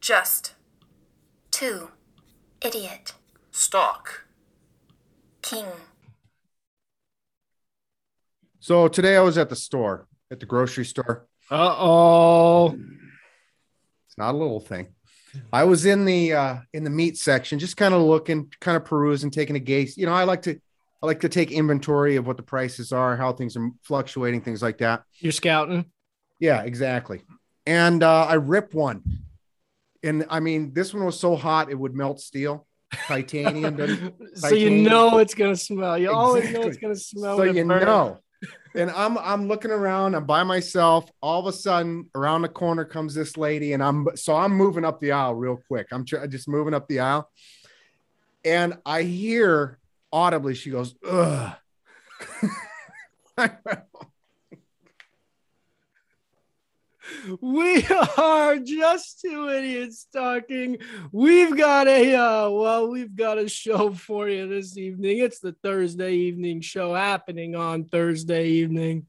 Just. 2. Idiot. Stock. King. So today I was at the store, at the grocery store. Uh oh. It's not a little thing. I was in the uh in the meat section, just kind of looking, kind of perusing, taking a gaze. You know, I like to I like to take inventory of what the prices are, how things are fluctuating, things like that. You're scouting. Yeah, exactly. And uh, I ripped one, and I mean, this one was so hot it would melt steel, titanium. doesn't- so you know it's gonna smell. You always know it's gonna smell. so you burns. know. And I'm I'm looking around. I'm by myself. All of a sudden, around the corner comes this lady, and I'm so I'm moving up the aisle real quick. I'm tr- just moving up the aisle, and I hear audibly she goes, "Ugh." We are just two idiots talking. We've got a uh, well, we've got a show for you this evening. It's the Thursday evening show happening on Thursday evening.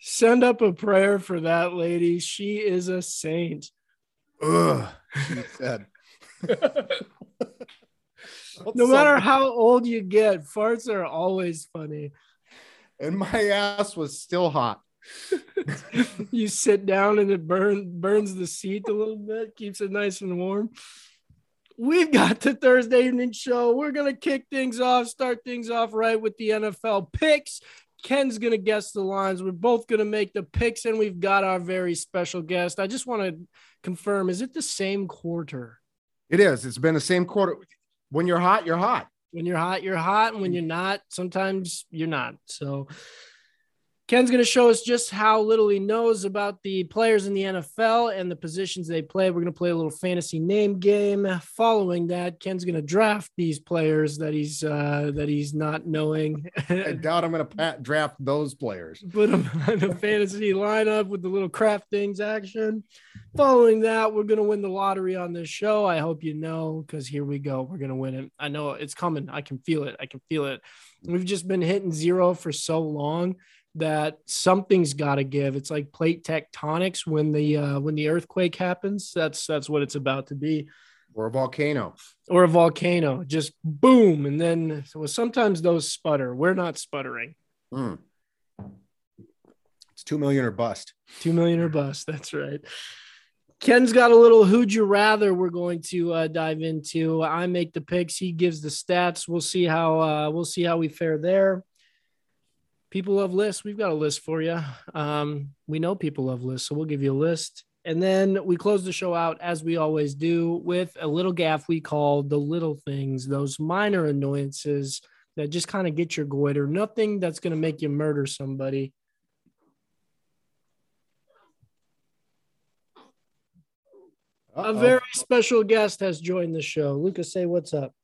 Send up a prayer for that lady. She is a saint. Ugh, she said. No matter how old you get, farts are always funny. and my ass was still hot. you sit down and it burns burns the seat a little bit, keeps it nice and warm. We've got the Thursday evening show. We're gonna kick things off, start things off right with the NFL picks. Ken's gonna guess the lines. We're both gonna make the picks, and we've got our very special guest. I just want to confirm: is it the same quarter? It is. It's been the same quarter. When you're hot, you're hot. When you're hot, you're hot, and when you're not, sometimes you're not. So Ken's going to show us just how little he knows about the players in the NFL and the positions they play. We're going to play a little fantasy name game. Following that, Ken's going to draft these players that he's uh, that he's not knowing. I doubt I'm going to draft those players. Put them in a fantasy lineup with the little DraftKings action. Following that, we're going to win the lottery on this show. I hope you know because here we go. We're going to win it. I know it's coming. I can feel it. I can feel it. We've just been hitting zero for so long that something's got to give. It's like plate tectonics when the uh, when the earthquake happens. That's that's what it's about to be, Or a volcano. or a volcano. Just boom, and then well, sometimes those sputter. We're not sputtering. Hmm. It's two million or bust. Two million or bust. That's right. Ken's got a little who'd you rather we're going to uh, dive into. I make the picks, he gives the stats. We'll see how uh, we'll see how we fare there. People love lists. We've got a list for you. Um, we know people love lists, so we'll give you a list. And then we close the show out as we always do with a little gaff we call the little things, those minor annoyances that just kind of get your goiter. Nothing that's going to make you murder somebody. A Uh-oh. very special guest has joined the show. Lucas, say what's up.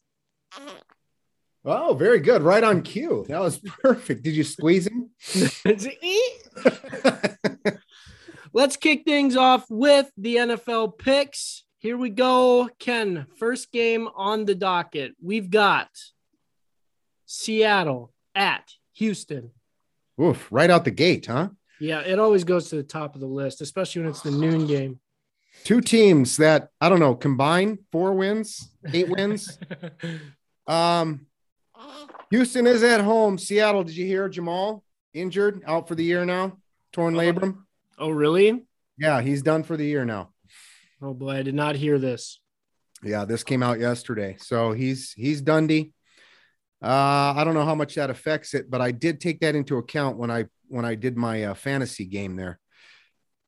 Oh, very good. Right on cue. That was perfect. Did you squeeze him? Let's kick things off with the NFL picks. Here we go. Ken, first game on the docket. We've got Seattle at Houston. Oof, right out the gate, huh? Yeah, it always goes to the top of the list, especially when it's the noon game. Two teams that I don't know, combine four wins, eight wins. Um, Houston is at home. Seattle, did you hear Jamal injured out for the year now? Torn labrum. Oh, really? Yeah, he's done for the year now. Oh boy, I did not hear this. Yeah, this came out yesterday. So he's he's Dundee. Uh, I don't know how much that affects it, but I did take that into account when I when I did my uh, fantasy game there.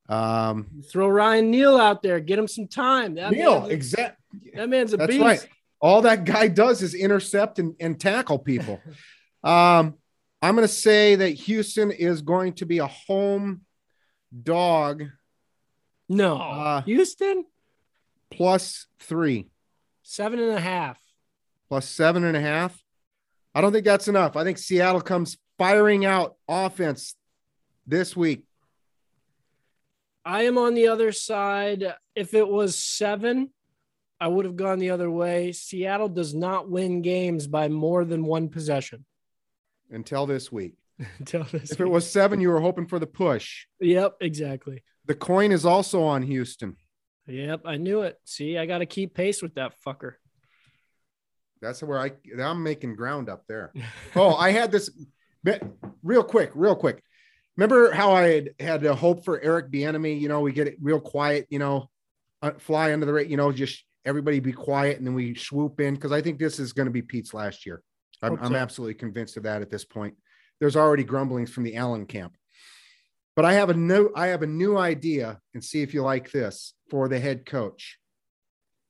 Um, Throw Ryan Neal out there, get him some time. That Neal, man's, exact. that man's a That's beast. right. All that guy does is intercept and, and tackle people. um, I'm going to say that Houston is going to be a home dog No, Uh, Houston plus three, seven and a half. plus seven and a half. I don't think that's enough. I think Seattle comes firing out offense this week. I am on the other side. If it was seven, I would have gone the other way. Seattle does not win games by more than one possession until this week. until this. If it was seven, you were hoping for the push. Yep, exactly. The coin is also on Houston. Yep, I knew it. See, I got to keep pace with that fucker. That's where I I'm making ground up there. Oh, I had this real quick, real quick. Remember how I had had a hope for Eric Bieniemy? You know, we get it real quiet. You know, uh, fly under the rate. You know, just everybody be quiet, and then we swoop in because I think this is going to be Pete's last year. I'm, Hope I'm absolutely convinced of that at this point. There's already grumblings from the Allen camp, but I have a new I have a new idea, and see if you like this for the head coach.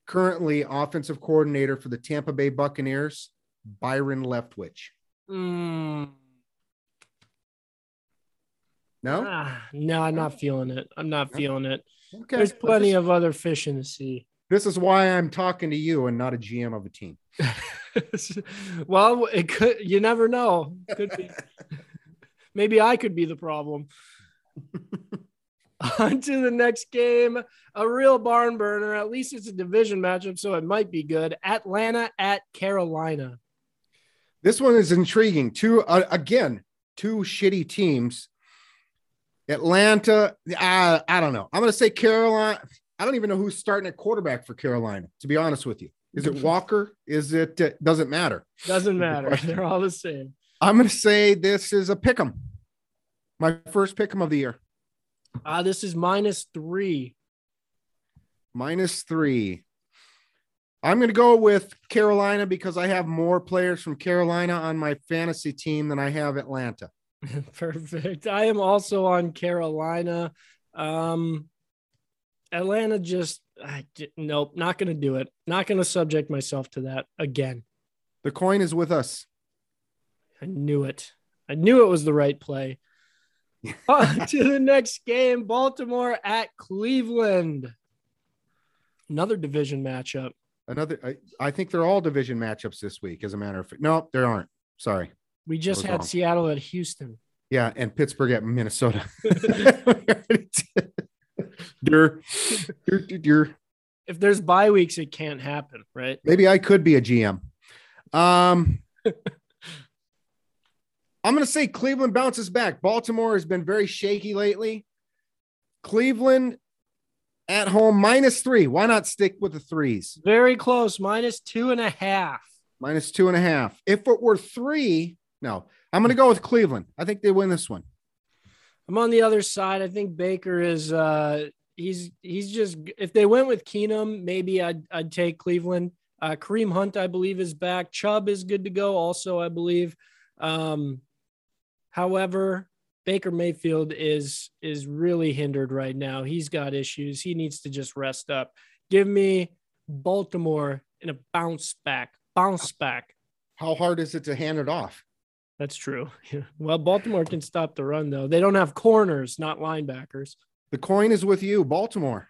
Currently, offensive coordinator for the Tampa Bay Buccaneers, Byron Leftwich. Mm, No, ah, no, I'm not feeling it. I'm not feeling it. okay. There's plenty this, of other fish in the sea. This is why I'm talking to you and not a GM of a team. well, it could. You never know. Could be. Maybe I could be the problem. On to the next game. A real barn burner. At least it's a division matchup, so it might be good. Atlanta at Carolina. This one is intriguing. Two uh, again, two shitty teams. Atlanta, I, I don't know. I'm going to say Carolina. I don't even know who's starting at quarterback for Carolina. To be honest with you, is it Walker? Is it? Uh, doesn't matter. Doesn't matter. They're all the same. I'm going to say this is a pick'em. My first pick'em of the year. Uh, this is minus three. minus three. I'm going to go with Carolina because I have more players from Carolina on my fantasy team than I have Atlanta. Perfect. I am also on Carolina. Um, Atlanta just, I, nope, not going to do it. Not going to subject myself to that again. The coin is with us. I knew it. I knew it was the right play. On to the next game Baltimore at Cleveland. Another division matchup. Another, I, I think they're all division matchups this week, as a matter of fact. No, there aren't. Sorry. We just had wrong. Seattle at Houston. Yeah, and Pittsburgh at Minnesota. If there's bye weeks, it can't happen, right? Maybe I could be a GM. Um, I'm going to say Cleveland bounces back. Baltimore has been very shaky lately. Cleveland at home minus three. Why not stick with the threes? Very close, minus two and a half. Minus two and a half. If it were three, no, I'm going to go with Cleveland. I think they win this one. I'm on the other side. I think Baker is uh he's he's just if they went with Keenum, maybe I'd I'd take Cleveland. Uh Kareem Hunt, I believe, is back. Chubb is good to go, also, I believe. Um, however, Baker Mayfield is is really hindered right now. He's got issues. He needs to just rest up. Give me Baltimore in a bounce back. Bounce back. How hard is it to hand it off? That's true. Well, Baltimore can stop the run though. They don't have corners, not linebackers. The coin is with you, Baltimore.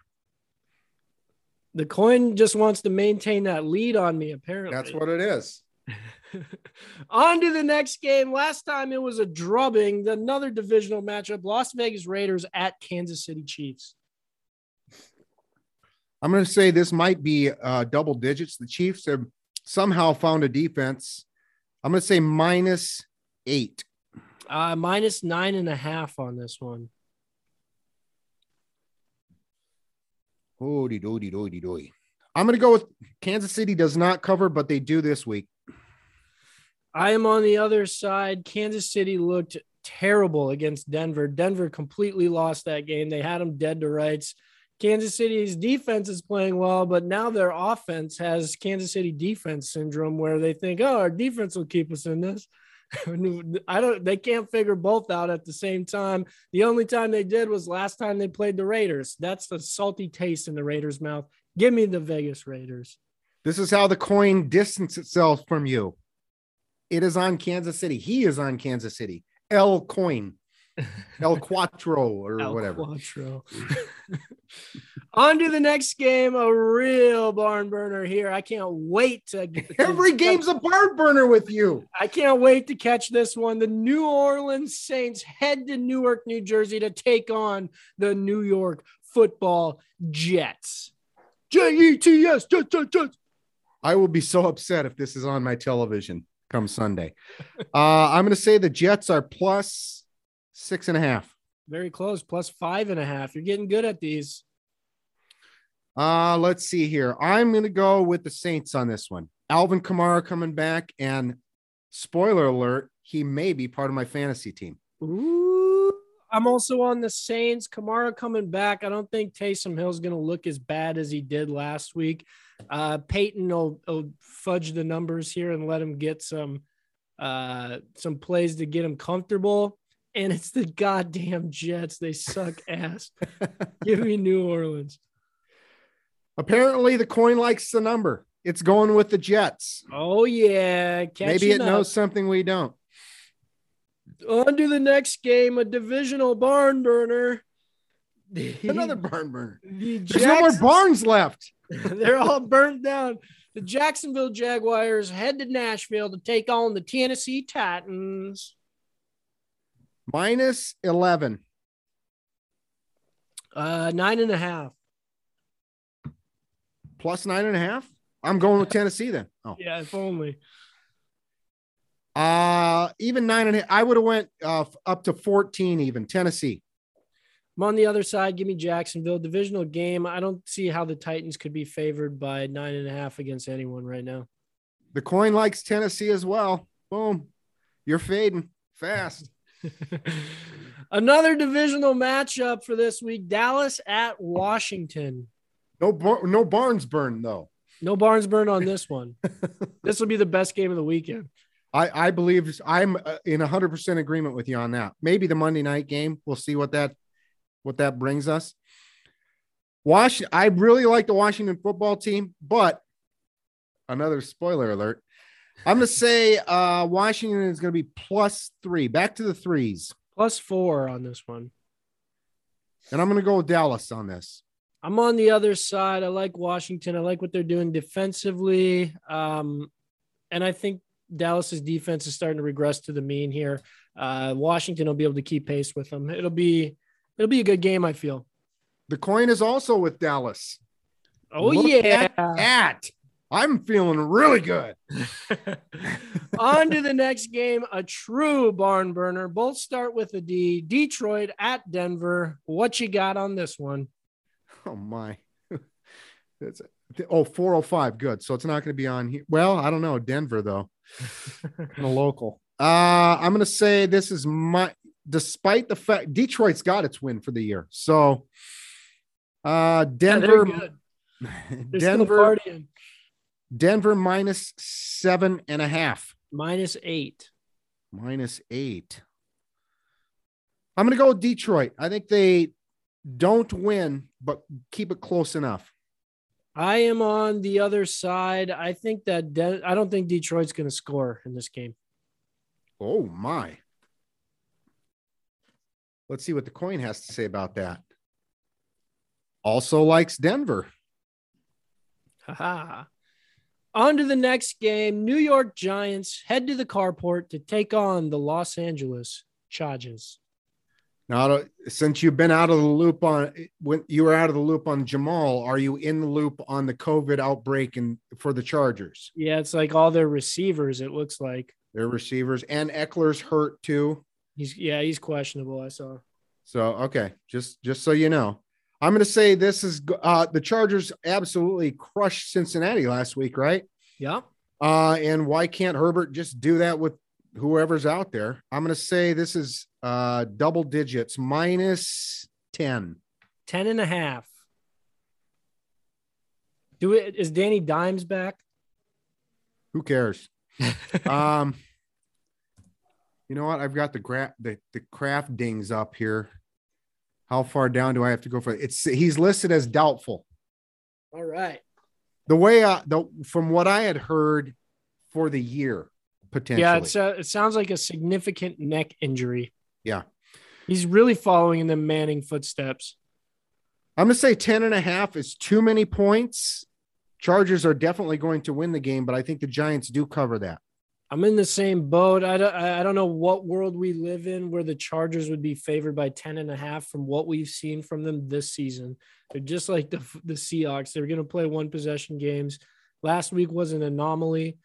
The coin just wants to maintain that lead on me, apparently. That's what it is. on to the next game. Last time it was a drubbing, another divisional matchup Las Vegas Raiders at Kansas City Chiefs. I'm going to say this might be uh, double digits. The Chiefs have somehow found a defense. I'm going to say minus eight. Uh, minus nine and a half on this one. Hoody doody doody doody. I'm going to go with Kansas City does not cover, but they do this week. I am on the other side. Kansas City looked terrible against Denver. Denver completely lost that game. They had them dead to rights. Kansas City's defense is playing well, but now their offense has Kansas City defense syndrome where they think, oh, our defense will keep us in this. I don't, they can't figure both out at the same time. The only time they did was last time they played the Raiders. That's the salty taste in the Raiders' mouth. Give me the Vegas Raiders. This is how the coin distance itself from you. It is on Kansas City. He is on Kansas City. El coin, El Cuatro, or El whatever. Quattro. On to the next game, a real barn burner here. I can't wait to to- Every game's a barn burner with you. I can't wait to catch this one. The New Orleans Saints head to Newark, New Jersey to take on the New York Football Jets. J E T S. Jets, Jets, Jets. I will be so upset if this is on my television come Sunday. Uh, I'm going to say the Jets are plus six and a half. Very close, plus five and a half. You're getting good at these. Uh, let's see here. I'm going to go with the Saints on this one. Alvin Kamara coming back, and spoiler alert, he may be part of my fantasy team. Ooh, I'm also on the Saints. Kamara coming back. I don't think Taysom Hill's going to look as bad as he did last week. Uh, Payton will, will fudge the numbers here and let him get some uh, some plays to get him comfortable. And it's the goddamn Jets. They suck ass. Give me New Orleans. Apparently, the coin likes the number. It's going with the Jets. Oh yeah, Maybe it Catching knows something we don't. On to the next game, a divisional barn burner. Another barn burner. the There's no more barns left. They're all burnt down. The Jacksonville Jaguars head to Nashville to take on the Tennessee Titans. Minus 11. Uh, nine and a half. Plus nine and a half. I'm going with Tennessee then. Oh, Yeah, if only. uh, even nine and a half. I would have went uh, up to 14 even. Tennessee. I'm on the other side. Give me Jacksonville. Divisional game. I don't see how the Titans could be favored by nine and a half against anyone right now. The coin likes Tennessee as well. Boom. You're fading fast. Another divisional matchup for this week Dallas at Washington. No, bar- no barns burn though. No barns burn on this one. this will be the best game of the weekend. I, I believe I'm uh, in 100% agreement with you on that. Maybe the Monday night game. We'll see what that what that brings us. Wash I really like the Washington football team, but another spoiler alert. I'm going to say uh, Washington is going to be plus 3, back to the 3s. Plus four on this one. And I'm going to go with Dallas on this. I'm on the other side. I like Washington. I like what they're doing defensively. Um, and I think Dallas's defense is starting to regress to the mean here. Uh, Washington will be able to keep pace with them. It'll be it'll be a good game, I feel. The coin is also with Dallas. Oh Look yeah. at, at. I'm feeling really good. On to the next game, a true barn burner. Both start with a D. Detroit at Denver. What you got on this one? Oh my. It's oh 405. Good. So it's not going to be on here. Well, I don't know. Denver though. in a local. Uh I'm going to say this is my despite the fact Detroit's got its win for the year. So uh Denver good. Denver. Denver minus seven and a half. Minus eight. minus eight. I'm going to go with Detroit. I think they don't win, but keep it close enough. I am on the other side. I think that De- I don't think Detroit's going to score in this game. Oh my. Let's see what the coin has to say about that. Also likes Denver. Haha. On to the next game. New York Giants head to the carport to take on the Los Angeles Chargers. Now, since you've been out of the loop on when you were out of the loop on Jamal, are you in the loop on the COVID outbreak and for the Chargers? Yeah, it's like all their receivers. It looks like Their receivers and Ekeler's hurt too. he's yeah he's questionable. I saw. So okay, just just so you know, I'm going to say this is uh, the Chargers absolutely crushed Cincinnati last week, right? Yeah, Uh, and why can't Herbert just do that with whoever's out there? I'm going to say this is uh, double digits minus ten. 10 and a half. Do it is Danny Dimes back? Who cares? um, you know what? I've got the gra- the the DraftKings up here. How far down do I have to go for it? It's he's listed as doubtful. All right. The way uh the from what I had heard for the year potentially. Yeah, it's uh, it sounds like a significant neck injury. Yeah. He's really following in the Manning footsteps. I'm gonna say 10 and a half is too many points. Chargers are definitely going to win the game, but I think the Giants do cover that. I'm in the same boat. I don't, I I don't know what world we live in where the Chargers would be favored by 10 and a half from what we've seen from them this season. They're just like the, the Seahawks. They're going to play one possession games. Last week was an anomaly.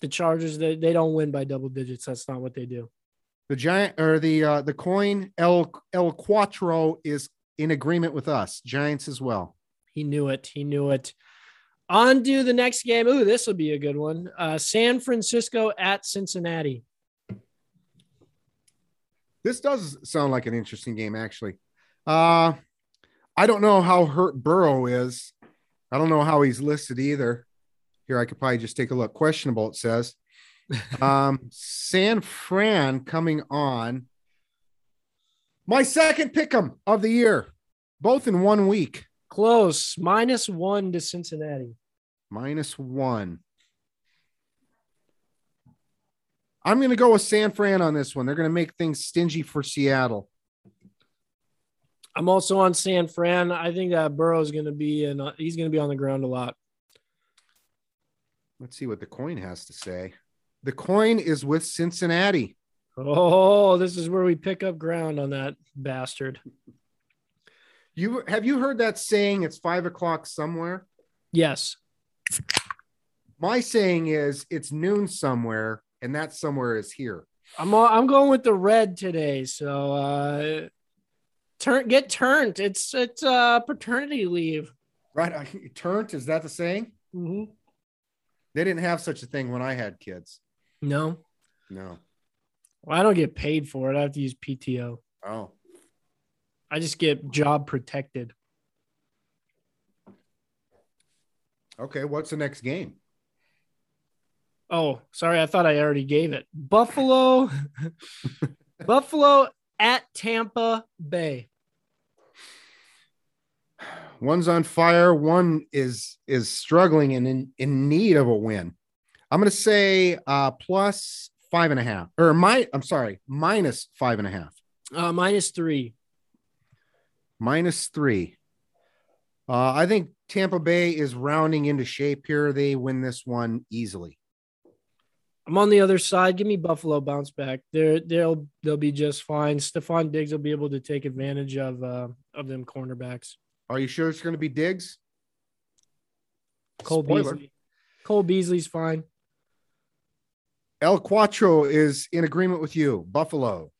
The Chargers, they, they don't win by double digits. That's not what they do. The giant or the uh the coin El El Cuatro is in agreement with us, Giants as well. He knew it. He knew it. On to the next game. Ooh, this will be a good one. Uh, San Francisco at Cincinnati. This does sound like an interesting game, actually. Uh, I don't know how hurt Burrow is. I don't know how he's listed either. Here, I could probably just take a look. Questionable, it says. Um, San Fran coming on. My second pick 'em of the year, both in one week. Close. Minus one to Cincinnati. Minus one. I'm going to go with San Fran on this one. They're going to make things stingy for Seattle. I'm also on San Fran. I think that Burrow's going to be and he's going to be on the ground a lot. Let's see what the coin has to say. The coin is with Cincinnati. Oh, this is where we pick up ground on that bastard. You have you heard that saying? It's five o'clock somewhere. Yes. My saying is it's noon somewhere, and that somewhere is here. I'm all, I'm going with the red today. So uh turn get turned. It's it's uh paternity leave. Right. Turned is that the saying? Mm-hmm. They didn't have such a thing when I had kids. No. No. Well, I don't get paid for it. I have to use PTO. Oh. I just get job protected. Okay. What's the next game? Oh, sorry. I thought I already gave it. Buffalo. Buffalo at Tampa Bay. One's on fire. One is is struggling and in, in need of a win. I'm going to say uh, plus five and a half, or my I'm sorry, minus five and a half. Uh, minus three. Minus three. Uh, I think Tampa Bay is rounding into shape here. They win this one easily. I'm on the other side. Give me Buffalo bounce back. They're they'll they'll be just fine. Stefon Diggs will be able to take advantage of uh, of them cornerbacks. Are you sure it's going to be Diggs? Cole Spoiler. Beasley. Cole Beasley's fine. El Quattro is in agreement with you. Buffalo.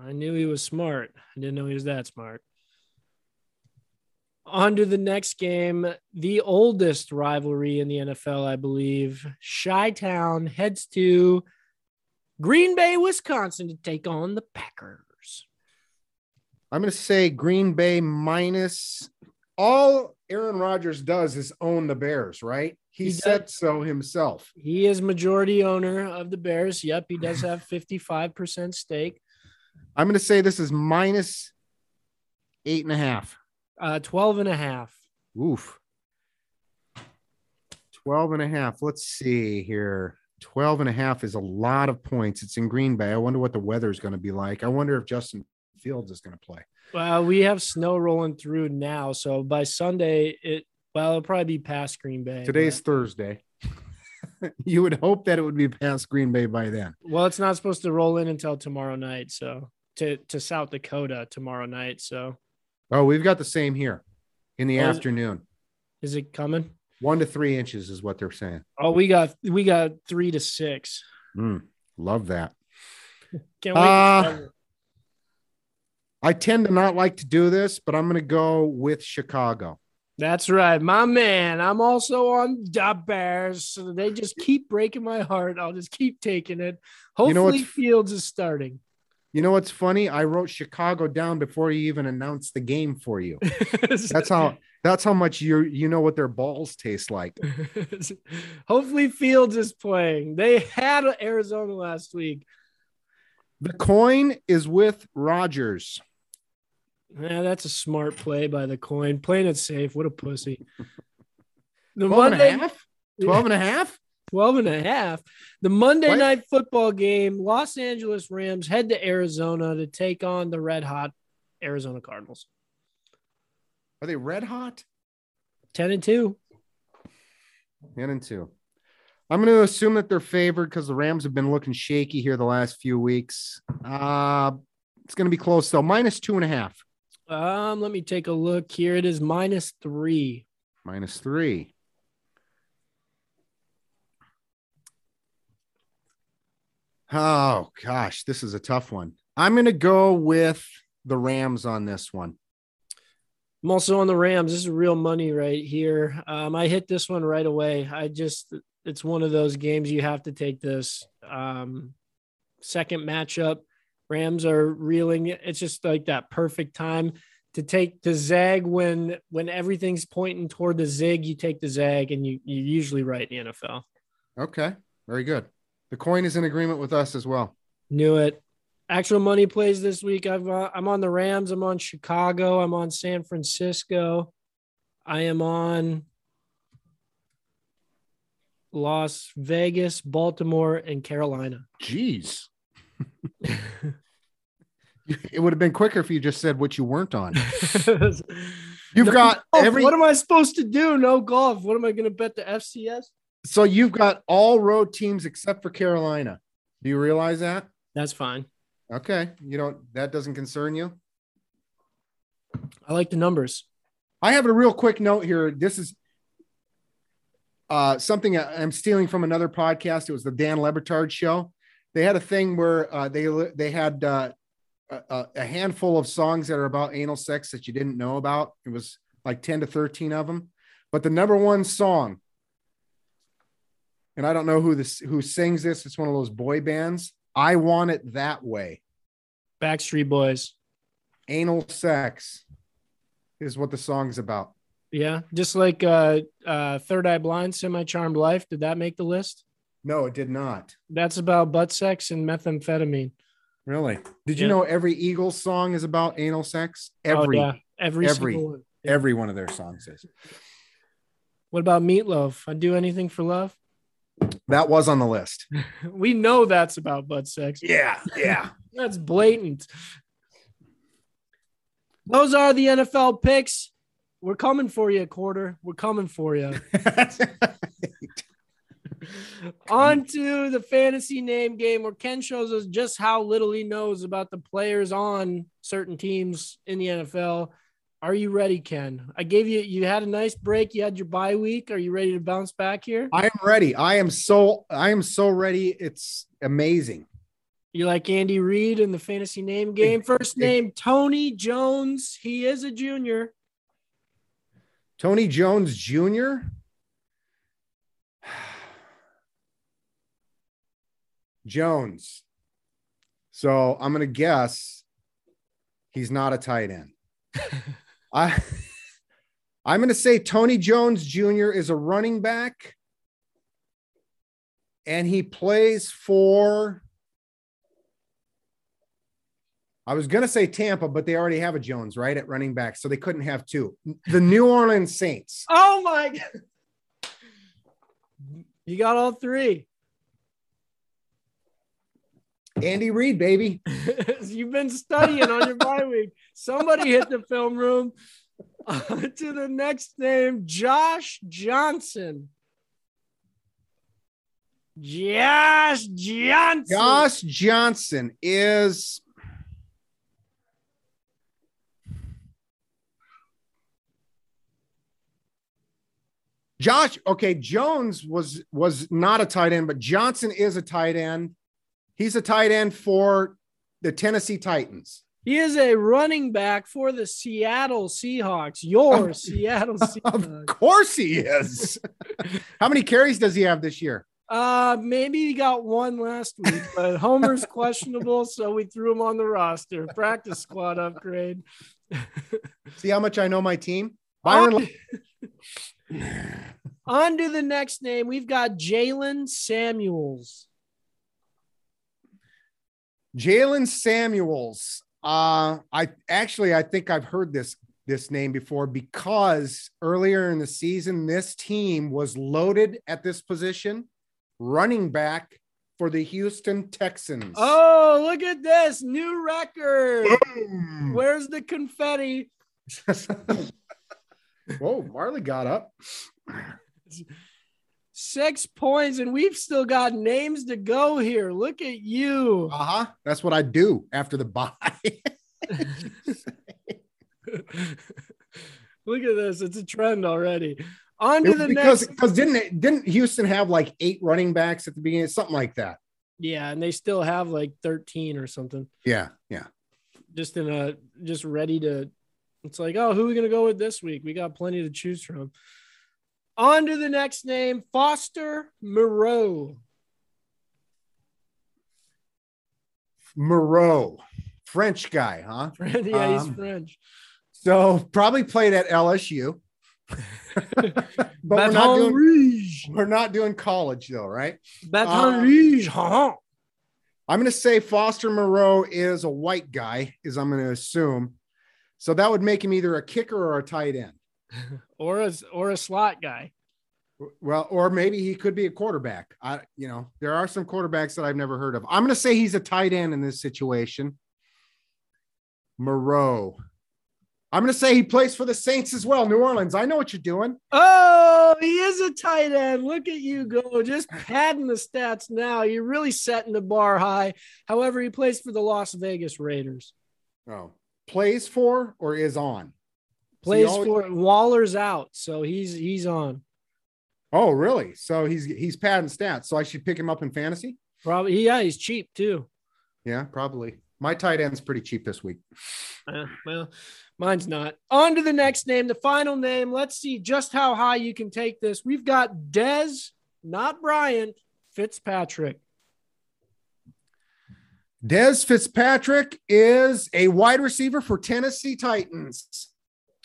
I knew he was smart. I didn't know he was that smart. On to the next game, the oldest rivalry in the NFL, I believe. Chi Town heads to Green Bay, Wisconsin to take on the Packers. I'm going to say Green Bay minus. All Aaron Rodgers does is own the Bears, right? He, He said does. so himself. He is majority owner of the Bears. Yep, he does have 55% stake. I'm going to say this is minus eight and a half. Uh, 12 and a half. Oof. 12 and a half. Let's see here. 12 and a half is a lot of points. It's in Green Bay. I wonder what the weather is going to be like. I wonder if Justin Fields is going to play. Well, we have snow rolling through now. So by Sunday, it, well, it'll probably be past Green Bay. Today's Thursday. you would hope that it would be past Green Bay by then. Well, it's not supposed to roll in until tomorrow night. So to, to South Dakota tomorrow night. So Oh, we've got the same here in the Oh, afternoon. is it coming? One to three inches is what they're saying. Oh, we got we got three to six. Mm, love that. Can't wait. Uh. I tend to not like to do this, but I'm going to go with Chicago. That's right, my man. I'm also on the Bears. So they just keep breaking my heart. I'll just keep taking it. Hopefully, You know Fields is starting. You know what's funny? I wrote Chicago down before you even announced the game for you. That's how that's how much you you know what their balls taste like. Hopefully, Fields is playing. They had Arizona last week. The coin is with Rodgers. Yeah, that's a smart play by the coin. Playing it safe. What a pussy. The 12 and a Monday, half? 12 and a half? 12 and a half. The Monday What? night football game, Los Angeles Rams head to Arizona to take on the red hot Arizona Cardinals. Are they red hot? 10 and 2. 10 and 2. I'm going to assume that they're favored because the Rams have been looking shaky here the last few weeks. Uh, it's going to be close though. Minus two and a half. Um, let me take a look here. It is minus three. Minus three. Oh gosh, this is a tough one. I'm to go with the Rams on this one. I'm also on the Rams. This is real money right here. Um, I hit this one right away. I just, it's one of those games you have to take this. Um, second matchup, Rams are reeling. It's just like that perfect time to take the zag when when everything's pointing toward the zig. You take the zag, and you you usually right in the NFL. Okay, very good. The coin is in agreement with us as well. Knew it. Actual money plays this week. I've uh, I'm on the Rams. I'm on Chicago. I'm on San Francisco. I am on Las Vegas, Baltimore, and Carolina. Jeez. it would have been quicker if you just said what you weren't on. You've No got golf. every What am I supposed to do? No golf. What am I going to bet the FCS? so you've got all road teams except for Carolina. Do you realize that? That's fine. Okay, you don't that doesn't concern you. I like the numbers. I have a real quick note here. This is uh, something I'm stealing from another podcast. It was the Dan Le Batard show. They had a thing where uh, they they had uh, a, a handful of songs that are about anal sex that you didn't know about. It was like 10 to 13 of them. But the number one song, and I don't know who this who sings this, it's one of those boy bands. I want it that way. Backstreet Boys. Anal sex is what the song's about. Yeah. Just like uh, uh, Third Eye Blind, Semi Charmed Life. Did that make the list? No, it did not. That's about butt sex and methamphetamine. Really? Did you Yeah. know every Eagles song is about anal sex? Oh, every oh, yeah. Every, every- single one. every one of their songs is. What about Meatloaf? I'd do anything for love. That was on the list. We know that's about butt sex. Yeah, yeah. That's blatant. Those are the NFL picks. We're coming for you, quarter. We're coming for you. On to the fantasy name game where Ken shows us just how little he knows about the players on certain teams in the NFL. Are you ready, Ken? I gave you, you had a nice break. You had your bye week. Are you ready to bounce back here? I am ready. I am so I am so ready. It's amazing. You like Andy Reid in the fantasy name game? First name Tony Jones. He is a junior. Tony Jones Jr. Jones. So I'm gonna guess he's not a tight end. I I'm gonna say Tony Jones Jr. is a running back, and he plays for. I was gonna say Tampa, but they already have a Jones right at running back, so they couldn't have two. The New Orleans Saints. Oh my God. You got all three. Andy Reid, baby. You've been studying on your bye week. Somebody hit the film room. To the next name, Josh Johnson. Josh Johnson. Josh Johnson is. Josh, okay, Jones was was not a tight end, but Johnson is a tight end. He's a tight end for the Tennessee Titans. He is a running back for the Seattle Seahawks. Your. Seattle Of course he is. How many carries does he have this year? Uh, maybe he got one last week, but Homer's questionable, so we threw him on the roster. Practice squad upgrade. See how much I know my team? Byron, On to the next name. We've got Jaylen Samuels. Jaylen Samuels. Uh, I actually I think I've heard this this name before because earlier in the season, this team was loaded at this position, running back for the Houston Texans. Oh, look at this new record. Boom. Where's the confetti? Whoa, Marley got up. Six points, and we've still got names to go here. Look at you. Uh-huh. That's what I do after the bye. Look at this. It's a trend already. On to the because next. because didn't it, didn't Houston have like eight running backs at the beginning, something like that? Yeah, and they still have like 13 or something. Yeah, yeah. Just in a just ready to It's like, oh, who are we gonna go with this week? We got plenty to choose from. On to the next name, Foster Moreau. Moreau, French guy, huh? yeah, he's Um, French. So probably played at LSU. but we're not, Baton doing, Rouge. we're not doing college though, right? Baton um, Rouge. huh? I'm going to say Foster Moreau is a white guy, is I'm going to assume. So that would make him either a kicker or a tight end. Or a or a slot guy. Well, or maybe he could be a quarterback. I, you know, there are some quarterbacks that I've never heard of. I'm going to say he's a tight end in this situation. Moreau. I'm going to say he plays for the Saints as well, New Orleans. I know what you're doing. Oh, he is a tight end. Look at you go. Just padding the stats now. You're really setting the bar high. However, he plays for the Las Vegas Raiders. Oh, plays for or is on? Plays for Waller's out, so he's he's on. Oh, really? So he's he's padding stats. So I should pick him up in fantasy? Probably, yeah, he's cheap too. Yeah, probably. My tight end's pretty cheap this week. Uh, well, mine's not. On to the next name, the final name. Let's see just how high you can take this. We've got Dez, not Bryant, Fitzpatrick. Dez Fitzpatrick is a wide receiver for Tennessee Titans.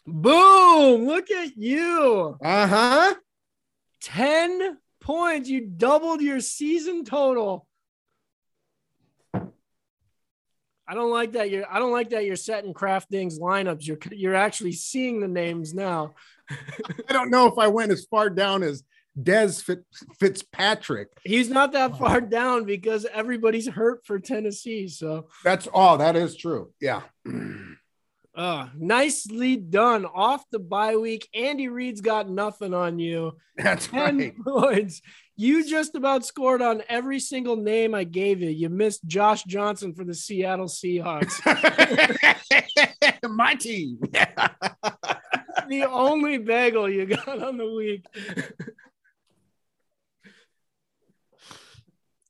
Boom! Look at you. Uh huh. 10 points. You doubled your season total. I don't like that you're I don't like that you're setting DraftKings lineups. You're you're actually seeing the names now. I don't know if I went as far down as Dez Fitz, Fitzpatrick. He's not that far down because everybody's hurt for Tennessee. So That's oh, that is true. Yeah. uh nicely done off the bye week. Andy Reid's got nothing on you. That's 10 right. points. You just about scored on every single name I gave you. You missed Josh Johnson for the Seattle Seahawks. My team. the only bagel you got on the week.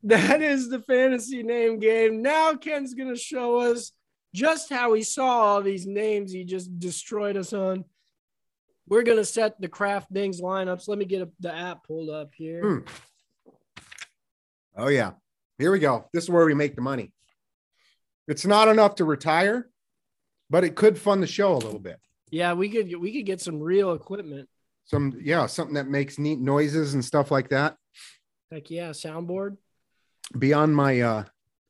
that is the fantasy name game. Now Ken's going to show us just how he saw all these names he just destroyed us on. We're going to set the DraftKings lineups. Let me get the app pulled up here. Hmm. Oh yeah. Here we go. This is where we make the money. It's not enough to retire, but it could fund the show a little bit. Yeah, we could we could get some real equipment. Some yeah, something that makes neat noises and stuff like that. Heck yeah, soundboard. Beyond my uh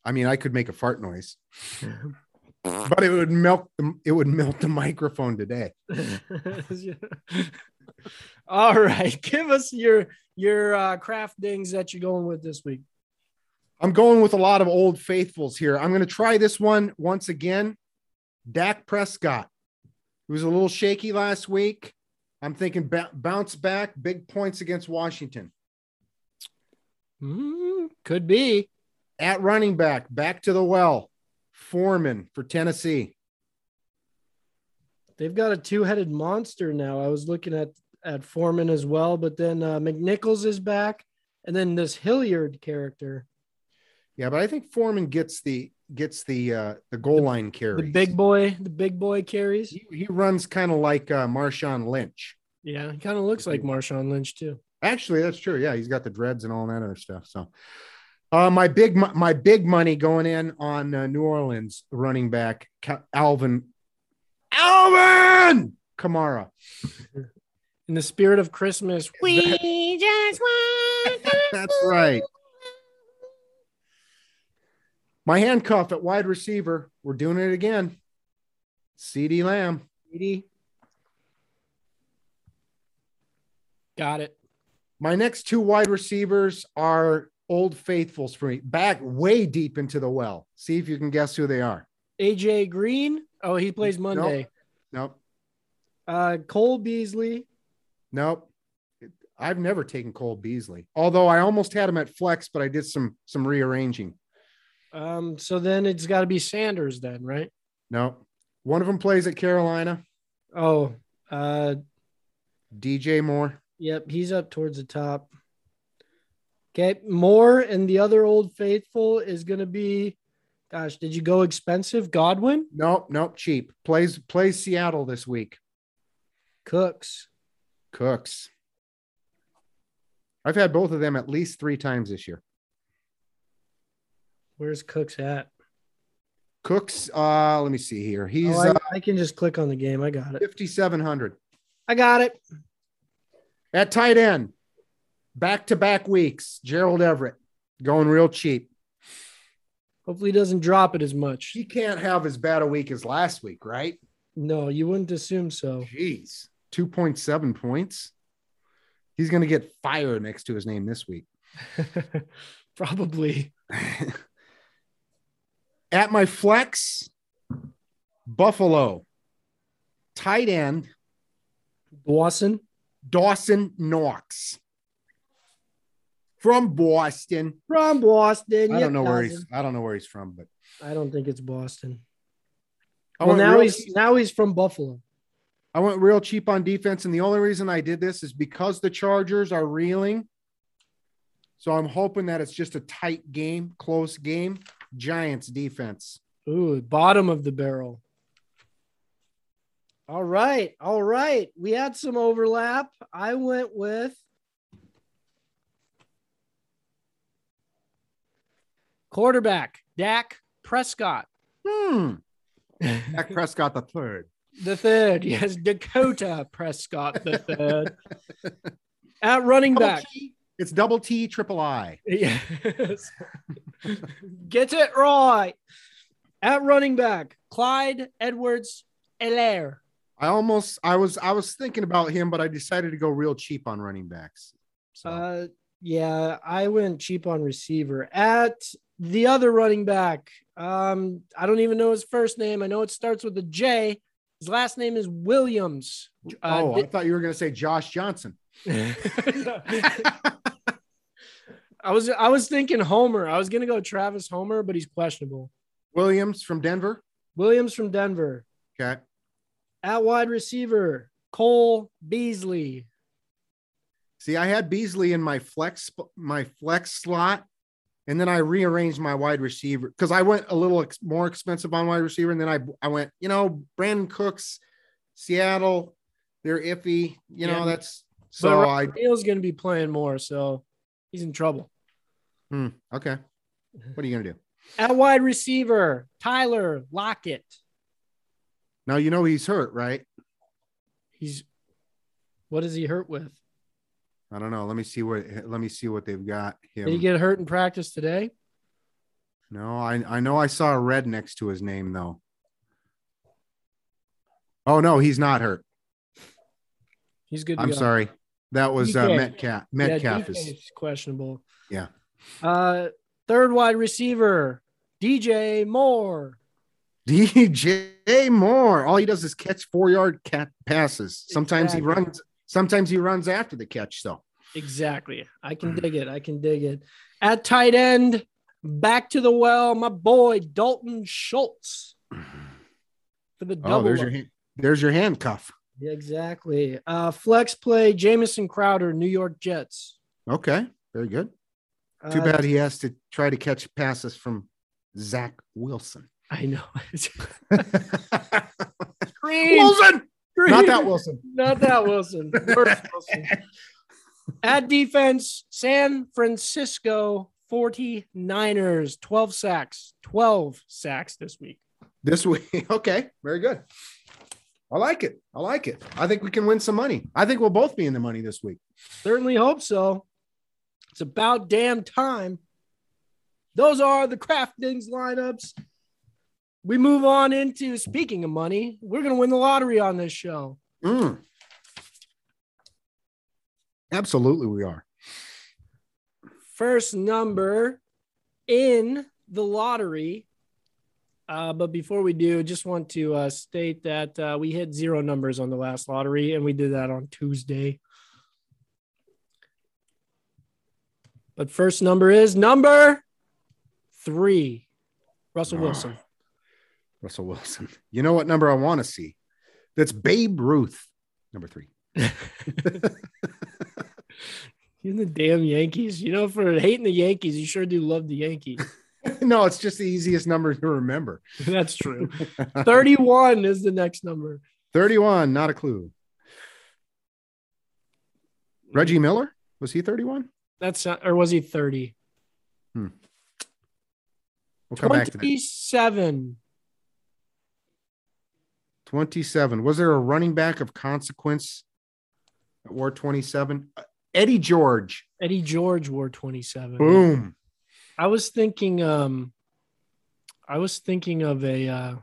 I mean I could make a fart noise. but it would melt the it would melt the microphone today. All right, give us your your uh, DraftKings that you're going with this week. I'm going with a lot of old faithfuls here. I'm going to try this one once again. Dak Prescott. He was a little shaky last week. I'm thinking ba- bounce back, big points against Washington. Mm, could be. At running back, back to the well. Foreman for Tennessee. They've got a two-headed monster now. I was looking at at Foreman as well, but then uh, McNichols is back, and then this Hilliard character, Yeah, but I think Foreman gets the gets the uh the goal line carry. the big boy, the big boy carries. He, he runs kind of like uh, Marshawn Lynch. Yeah, he kind of looks like Marshawn Lynch too. Actually, that's true. Yeah, he's got the dreads and all that other stuff. So, uh, my big my big money going in on uh, New Orleans running back Alvin Alvin Kamara. In the spirit of Christmas, we just want. That's right. My handcuff at wide receiver. We're doing it again. CeeDee Lamb. CeeDee. Got it. My next two wide receivers are old faithfuls for me. Back way deep into the well. See if you can guess who they are. AJ Green. Oh, he plays Monday. Nope. Uh, Cole Beasley. Nope. I've never taken Cole Beasley. Although I almost had him at flex, but I did some some rearranging. Um, so then it's got to be Sanders then, right? No. One of them plays at Carolina. Oh, uh, DJ Moore. yep, he's up towards the top. Okay, Moore and the other old faithful is going to be Gosh, did you go expensive? Godwin, Nope, nope, cheap. Plays plays Seattle this week. Cooks. Cooks. I've had both of them at least three times this year. Where's Cooks at? Cooks, uh, let me see here. He's Oh, I, uh, I can just click on the game. I got it. 5,700. I got it. At tight end, back to back weeks, Gerald Everett going real cheap. Hopefully, he doesn't drop it as much. He can't have as bad a week as last week, right? No, you wouldn't assume so. Jeez, 2.7 points. He's going to get fire next to his name this week. Probably. At my flex, Buffalo, tight end, Dawson. Dawson Knox from Boston. From Boston. I don't know where he's. I don't know where he's from, but I don't think it's Boston. I well, now he's cheap- now he's from Buffalo. I went real cheap on defense, and the only reason I did this is because the Chargers are reeling. So I'm hoping that it's just a tight game, close game. Giants defense. Ooh, bottom of the barrel. All right. All right. We had some overlap. I went with quarterback Dak Prescott. Hmm. Dak Prescott the third. The third. Yes, Dakota Prescott the third. At running Double back. T- It's double T, triple I. Yes. Get it right. At running back, Clyde Edwards Elaire. I almost, I was, I was thinking about him, but I decided to go real cheap on running backs. So Uh, yeah, I went cheap on receiver. At the other running back, um, I don't even know his first name. I know it starts with a J. His last name is Williams. Uh, oh, I thought you were going to say Josh Johnson. I was I was thinking Homer. I was gonna go Travis Homer, but he's questionable. Williams from Denver. Williams from Denver. Okay. At wide receiver, Cole Beasley. See, I had Beasley in my flex my flex slot, and then I rearranged my wide receiver because I went a little ex- more expensive on wide receiver, and then I I went, you know, Brandin Cooks, Seattle, they're iffy, you know, Yeah. that's so I Neal's gonna be playing more, so he's in trouble. hmm, okay. What are you gonna do? At wide receiver, Tyler Lockett. Now you know he's hurt, right? He's what is he hurt with? I don't know. Let me see what let me see what they've got him. Did he get hurt in practice today? No, I I know I saw a red next to his name though. Oh no, he's not hurt. He's good. To I'm go. sorry. That was uh, DK. Metcalf. Yeah, Metcalf is is questionable. Yeah. Uh, third wide receiver, DJ Moore. DJ Moore. All he does is catch four yard cat passes. Sometimes Exactly. he runs. Sometimes he runs after the catch. though. Exactly. I can Mm. dig it. I can dig it. At tight end, back to the well, my boy Dalton Schultz for the double. oh, there's up. your there's your handcuff. Exactly. Uh, flex play, Jamison Crowder, New York Jets. Okay, very good. Too Uh, bad he has to try to catch passes from Zach Wilson. I know. Wilson, Scream, not that Wilson. Not that Wilson. Wilson. At defense, San Francisco 49ers, 12 sacks. 12 sacks this week. This week. Okay, very good. I like it. I like it. I think we can win some money. I think we'll both be in the money this week. Certainly hope so. It's about damn time. Those are the DraftKings lineups. We move on into speaking of money. We're going to win the lottery on this show. Mm. Absolutely, we are. First number in the lottery. Uh, but before we do, just want to uh, state that uh, we hit zero numbers on the last lottery, and we did that on Tuesday. But first number is number three, Russell Oh. Wilson. Russell Wilson. You know what number I want to see? That's Babe Ruth, number three. You in the damn Yankees. You know, for hating the Yankees, you sure do love the Yankees. no, it's just the easiest number to remember. That's true. 31 is the next number. 31, not a clue. Reggie mm. Miller? Was he 31? That's not, or was he 30? Hmm. We'll come back to that. 27. 27. Was there a running back of consequence that wore 27? Uh, Eddie George. Eddie George wore 27. Boom. I was thinking um I was thinking of a uh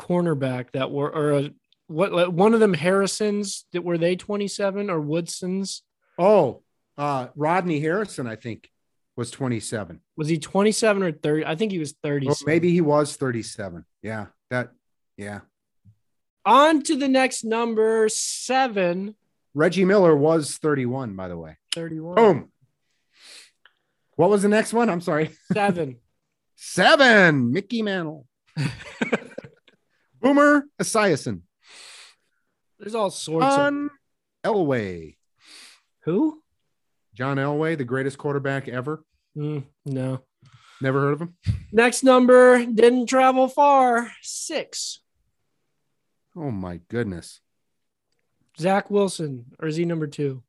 cornerback that were or a, what like, one of them Harrisons that were they 27 or Woodsons? Oh, uh, Rodney Harrison, I think, was 27. Was he 27 or 30? I think he was 30. Or maybe he was 37. Yeah. That, yeah. On to the next number, 7 Reggie Miller was 31, by the way. 31. Boom. What was the next one? I'm sorry. 7. Seven. Mickey Mantle. Boomer Esiason. There's all sorts of John Elway. Who? John Elway, the greatest quarterback ever. Mm, no. Never heard of him. Next number didn't travel far. 6. Oh my goodness. Zach Wilson, or is he number 2?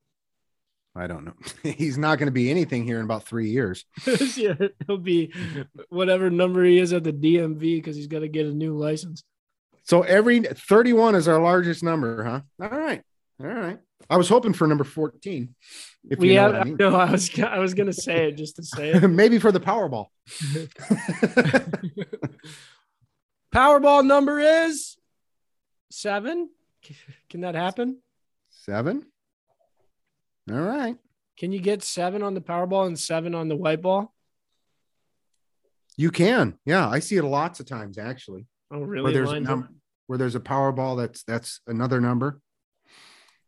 I don't know. He's not going to be anything here in about three years. yeah, he'll be whatever number he is at the DMV because he's got to get a new license. So every 31 is our largest number, huh? All right. All right. I was hoping for number 14. If we you know have, I mean. no, I was I was gonna say it just to say it. Maybe for the Powerball. Powerball number is seven. Can that happen? Seven. All right. Can you get seven on the Powerball and seven on the white ball? You can. Yeah. I see it lots of times actually. Oh, Where really? there's a Lined number up? where there's a Powerball that's that's another number.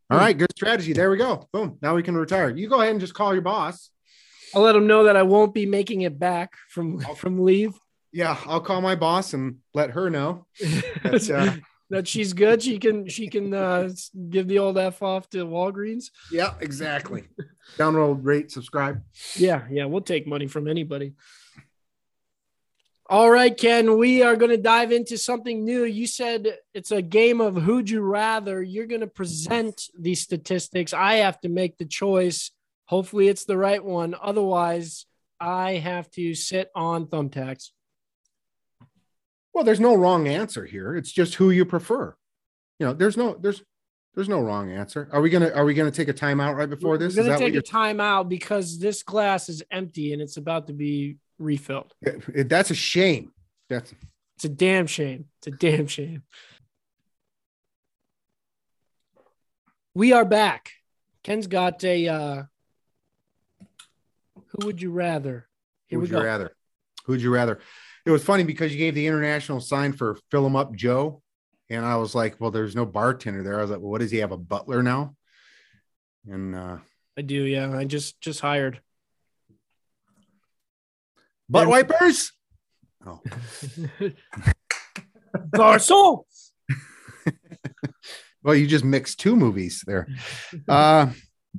All Hmm. good strategy. There we go. Boom. Now we can retire. You go ahead and just call your boss. I'll let him know that I won't be making it back from from leave. Yeah, I'll call my boss and let her know. That's, uh, that she's good. She can she can uh, give the old f off to Walgreens. yeah, exactly. Download, rate, subscribe. Yeah, yeah, we'll take money from anybody. All right, Ken, we are going to dive into something new. You said it's a game of who'd you rather. You're going to present these statistics. I have to make the choice. Hopefully, it's the right one. Otherwise, I have to sit on thumbtacks. Well, there's no wrong answer here. It's just who you prefer. You know, there's no there's there's no wrong answer. Are we gonna are we gonna take a timeout right before this? We're Is going to that take a what time out because this glass is empty and it's about to be refilled. that's a shame. That's It's a damn shame. It's a damn shame. We are back. Ken's got a uh who would you rather? Here who'd we you rather? Who'd you rather? It was funny because you gave the international sign for fill 'em up Joe. And I was like, well, there's no bartender there. I was like, well, what does he have? A butler now? And uh I do, yeah. I just just hired. butt And- wipers. Oh, Garcon. well, you just mixed two movies there. Uh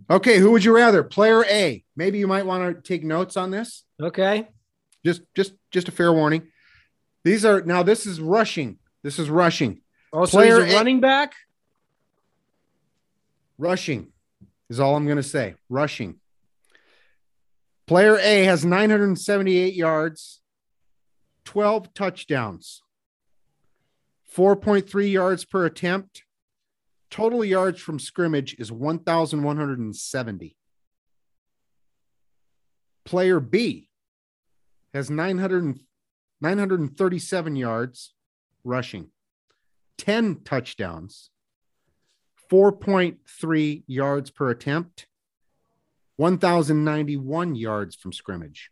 okay, who would you rather? Player A. Maybe you might want to take notes on this. Okay. Just just just a fair warning. These are now this is rushing. This is rushing. Oh, so he's Player a A- running back. rushing is all i'm going to say. Rushing. Player a has 978 yards 12 touchdowns 4.3 yards per attempt. Total yards from scrimmage is 1170 player b has 900 937 yards rushing, 10 touchdowns, 4.3 yards per attempt, 1,091 yards from scrimmage.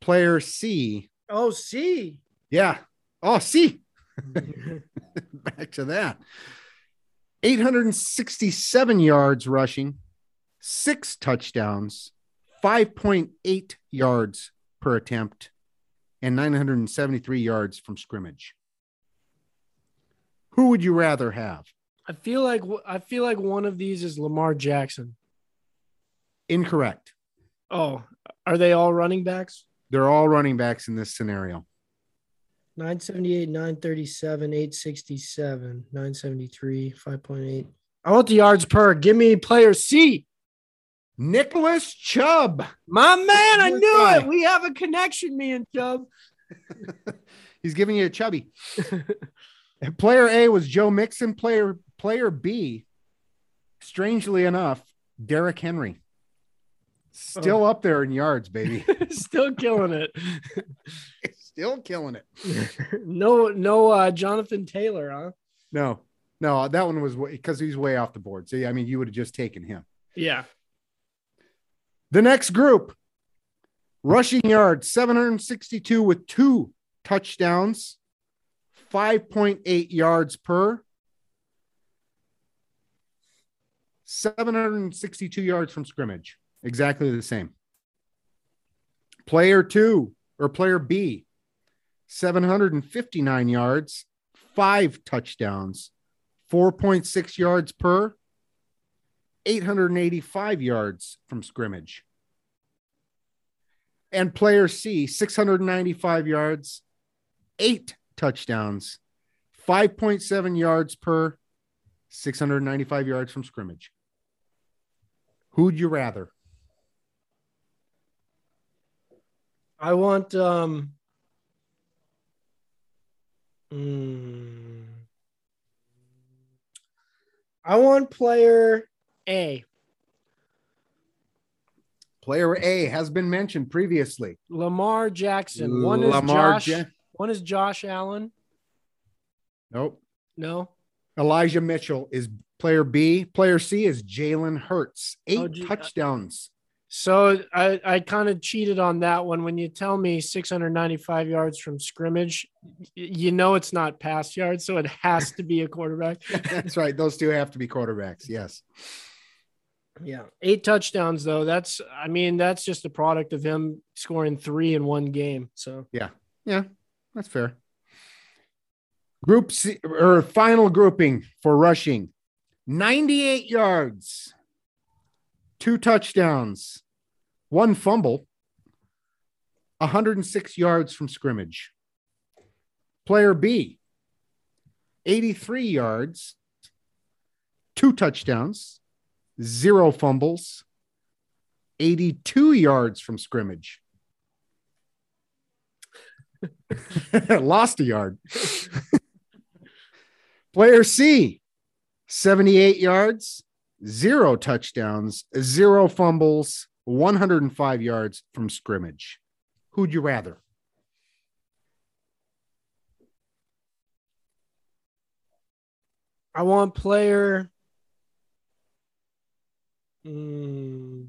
Player C, Oh, C. yeah. Oh, C. Back to that. 867 yards rushing, six touchdowns, 5.8 yards per attempt, and 973 yards from scrimmage. Who would you rather have? I feel like I feel like one of these is Lamar Jackson. Incorrect. Oh, are they all running backs? They're all running backs in this scenario. 978, 937, 867, 973, 5.8. I want the yards per. Give me player C. Nicholas Chubb. My man, I knew guy. it. We have a connection, me and Chubb. He's giving you a chubby. player A was Joe Mixon. Player player B, strangely enough, Derrick Henry. Still up there in yards, baby. Still killing it. Still killing it. no, no, uh, Jonathan Taylor, huh? No, no, that one was because he's way off the board. So yeah, I mean, you would have just taken him. Yeah. The next group, rushing yards, 762 with two touchdowns, 5.8 yards per, 762 yards from scrimmage. Exactly the same. Player two or player B, 759 yards, five touchdowns, 4.6 yards per, 885 yards from scrimmage. And player C, 695 yards, eight touchdowns, 5.7 yards per, 695 yards from scrimmage. Who'd you rather? I want um mm, I want player A. Player A has been mentioned previously. Lamar Jackson. One is Lamar Josh. Ja- one is Josh Allen. Nope. No. Elijah Mitchell is player B. Player C is Jalen Hurts. Eight Oh, gee, uh, touchdowns. So I, I kind of cheated on that one. When you tell me 695 yards from scrimmage, you know it's not pass yards, so it has to be a quarterback. That's right. Those two have to be quarterbacks. Yes. Yeah. Eight touchdowns, though. That's, I mean, that's just a product of him scoring three in one game. So yeah, Yeah, that's fair. Group C or final grouping for rushing 98 yards, two touchdowns, one fumble, 106 yards from scrimmage. Player B, 83 yards, two touchdowns, zero fumbles, 82 yards from scrimmage. Lost a yard. Player C, 78 yards, zero touchdowns, zero fumbles, 105 yards from scrimmage. Who'd you rather? I want player. Mm,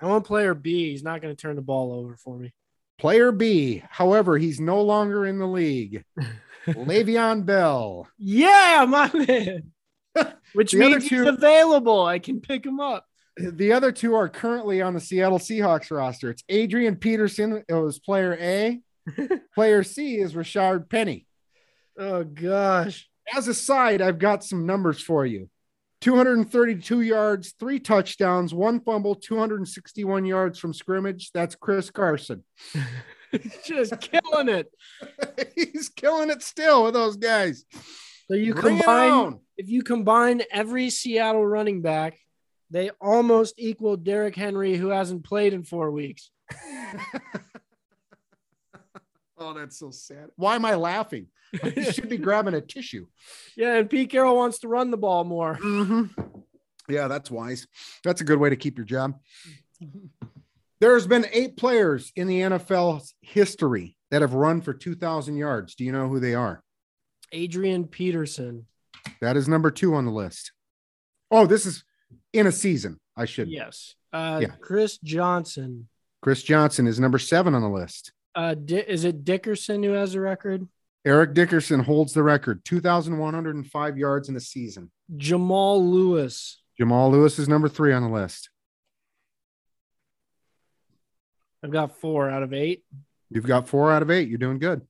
I want player B. He's not going to turn the ball over for me. Player B, however, he's no longer in the league. Le'Veon Bell. Yeah, my man. Which The means he's available. I can pick him up. The other two are currently on the Seattle Seahawks roster. It's Adrian Peterson. It was player A. player C is Rashard Penny. Oh gosh. As a side, I've got some numbers for you 232 yards, three touchdowns, one fumble, 261 yards from scrimmage. That's Chris Carson. Just killing it. He's killing it still with those guys. So you Bring combine if you combine every Seattle running back, they almost equal Derrick Henry, who hasn't played in four weeks. oh, that's so sad. Why am I laughing? You should be grabbing a tissue. Yeah, and Pete Carroll wants to run the ball more. Mhm. Yeah, that's wise. That's a good way to keep your job. There's been eight players in the NFL history that have run for 2,000 yards. Do you know who they are? Adrian Peterson. That is number two on the list. Oh, this is in a season. I should. Yes. Uh, Yeah. Chris Johnson. Chris Johnson is number seven on the list. Uh, Di- is it Dickerson who has the record? Eric Dickerson holds the record 2,105 yards in a season. Jamal Lewis. Jamal Lewis is number three on the list. I've got four out of eight. You've got four out of eight. You're doing good.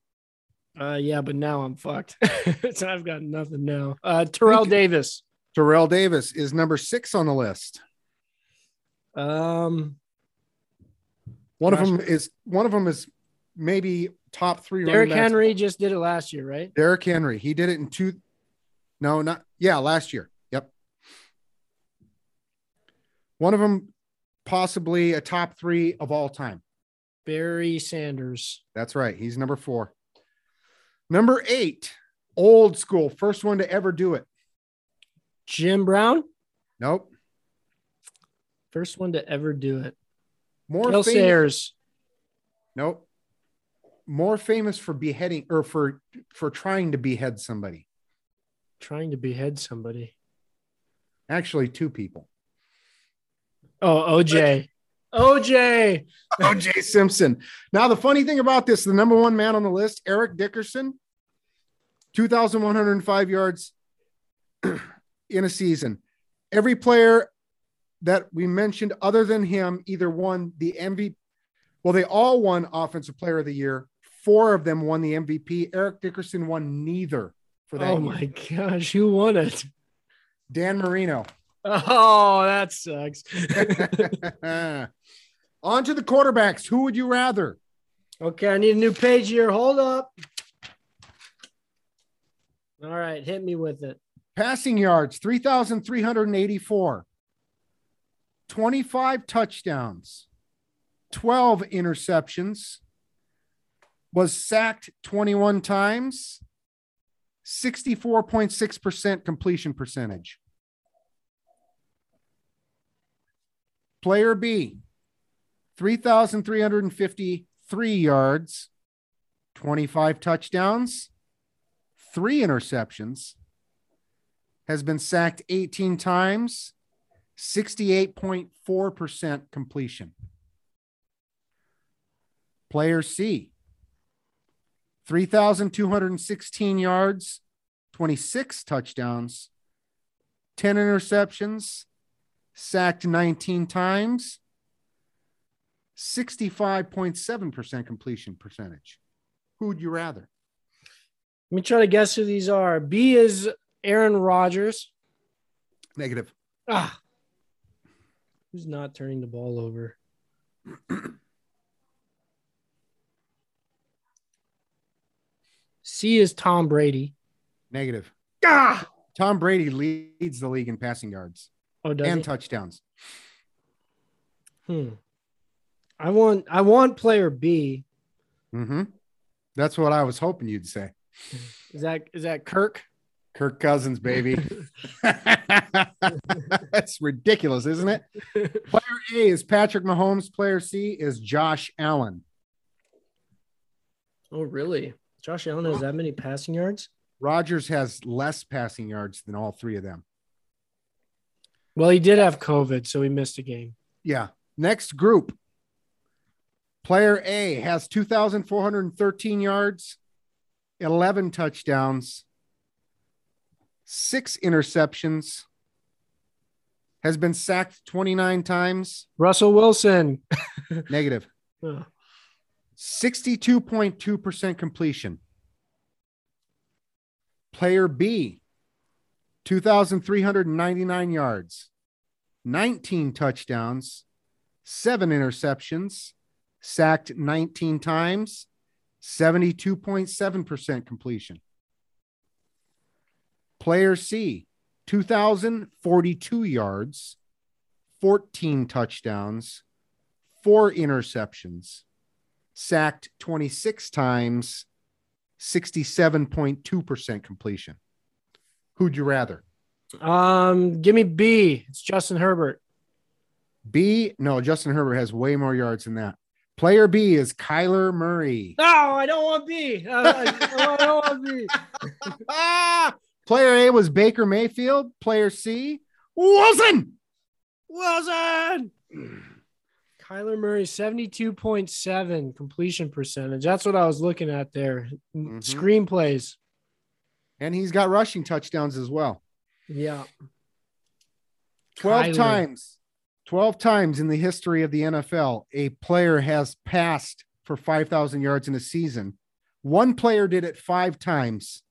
Uh, yeah, but now I'm fucked. so I've got nothing now. Uh, Terrell Okay. Davis. Terrell Davis is number six on the list. Um, One Josh- of them is one of them is maybe top three. Derrick. Henry just did it last year, right? Derrick Henry. He did it in two. No, not yeah, last year. Yep. One of them, possibly a top three of all time. Barry Sanders. That's right. He's number four. Number eight, old school, first one to ever do it. Jim Brown, Nope. first one to ever do it. More Bill famous. Sayers. Nope. More famous for beheading or for for trying to behead somebody. Trying to behead somebody. Actually, two people. Oh, OJ. OJ. O.J. Simpson. Now, the funny thing about this, the number one man on the list, Eric Dickerson, 2,105 yards in a season. Every player that we mentioned, other than him, either won the MVP. Well, they all won Offensive Player of the Year. Four of them won the MVP. Eric Dickerson won neither for that. Oh year. my gosh, who won it? Dan Marino. Oh, that sucks. On to the quarterbacks. Who would you rather? okay, I need a new page here. Hold up. All right, hit me with it. Passing yards, 3,384. 25 touchdowns, 12 interceptions, was sacked 21 times, 64.6% completion percentage. Player B, 3,353 yards, 25 touchdowns, three interceptions, has been sacked 18 times, 68.4% completion. Player C, 3,216 yards, 26 touchdowns, 10 interceptions, sacked 19 times, 65.7% completion percentage. Who would you rather? Let me try to guess who these are. B is Aaron Rodgers. Negative. Ah, who's not turning the ball over? C is Tom Brady. Negative. Ah, Tom Brady leads the league in passing yards oh, does and he? touchdowns. Hmm. I want I want player B. Mm-hmm. That's what I was hoping you'd say. Is that is that Kirk? Kirk Cousins, baby. That's ridiculous, isn't it? Player A is Patrick Mahomes. Player C is Josh Allen. Oh, really? Josh Allen has that many passing yards? Rodgers has less passing yards than all three of them. Well, he did have COVID, so he missed a game. Yeah. Next group. Player A has 2,413 yards, 11 touchdowns, six interceptions, has been sacked 29 times. Russell Wilson. Negative. Oh, 62.2% completion. Player B, 2,399 yards, 19 touchdowns, seven interceptions, sacked 19 times, 72.7% completion. Player C, 2,042 yards, 14 touchdowns, four interceptions, sacked 26 times, 67.2% completion. Who'd you rather? Um, give me B. It's Justin Herbert. B, no, Justin Herbert has way more yards than that. Player B is Kyler Murray. No, I don't want B. Uh, I, I don't want B. ah! Player A was Baker Mayfield. Player C, Wilson. Wilson. Kyler Murray, 72.7 completion percentage. That's what I was looking at there. Mhm. Screenplays. And he's got rushing touchdowns as well. Yeah. 12 Kyler. times, 12 times in the history of the NFL, a player has passed for 5,000 yards in a season. One player did it five times.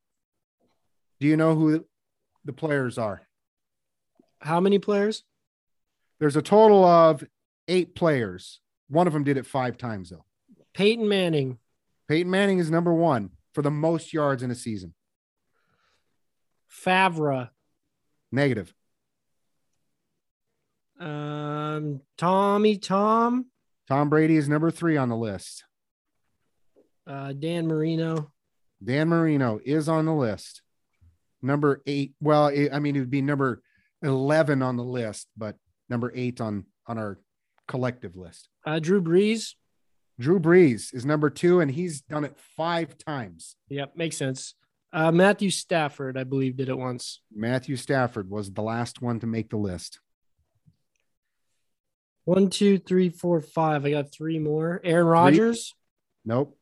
Do you know who the players are? How many players? There's a total of eight players. One of them did it five times though. Peyton Manning, Peyton Manning is number one for the most yards in a season. Favre, Negative. um, Tommy Tom, Tom Brady is number three on the list. uh, Dan Marino, Dan Marino is on the list. Number eight. Well, I mean, it would be number 11 on the list, but number eight on, on our collective list. uh, Drew Brees. Drew Brees is number two, and he's done it five times. Yep, makes sense. Uh, Matthew Stafford, I believe, did it once. Matthew Stafford was the last one to make the list. One, two, three, four, five. I got three more. Aaron Rodgers, Nope.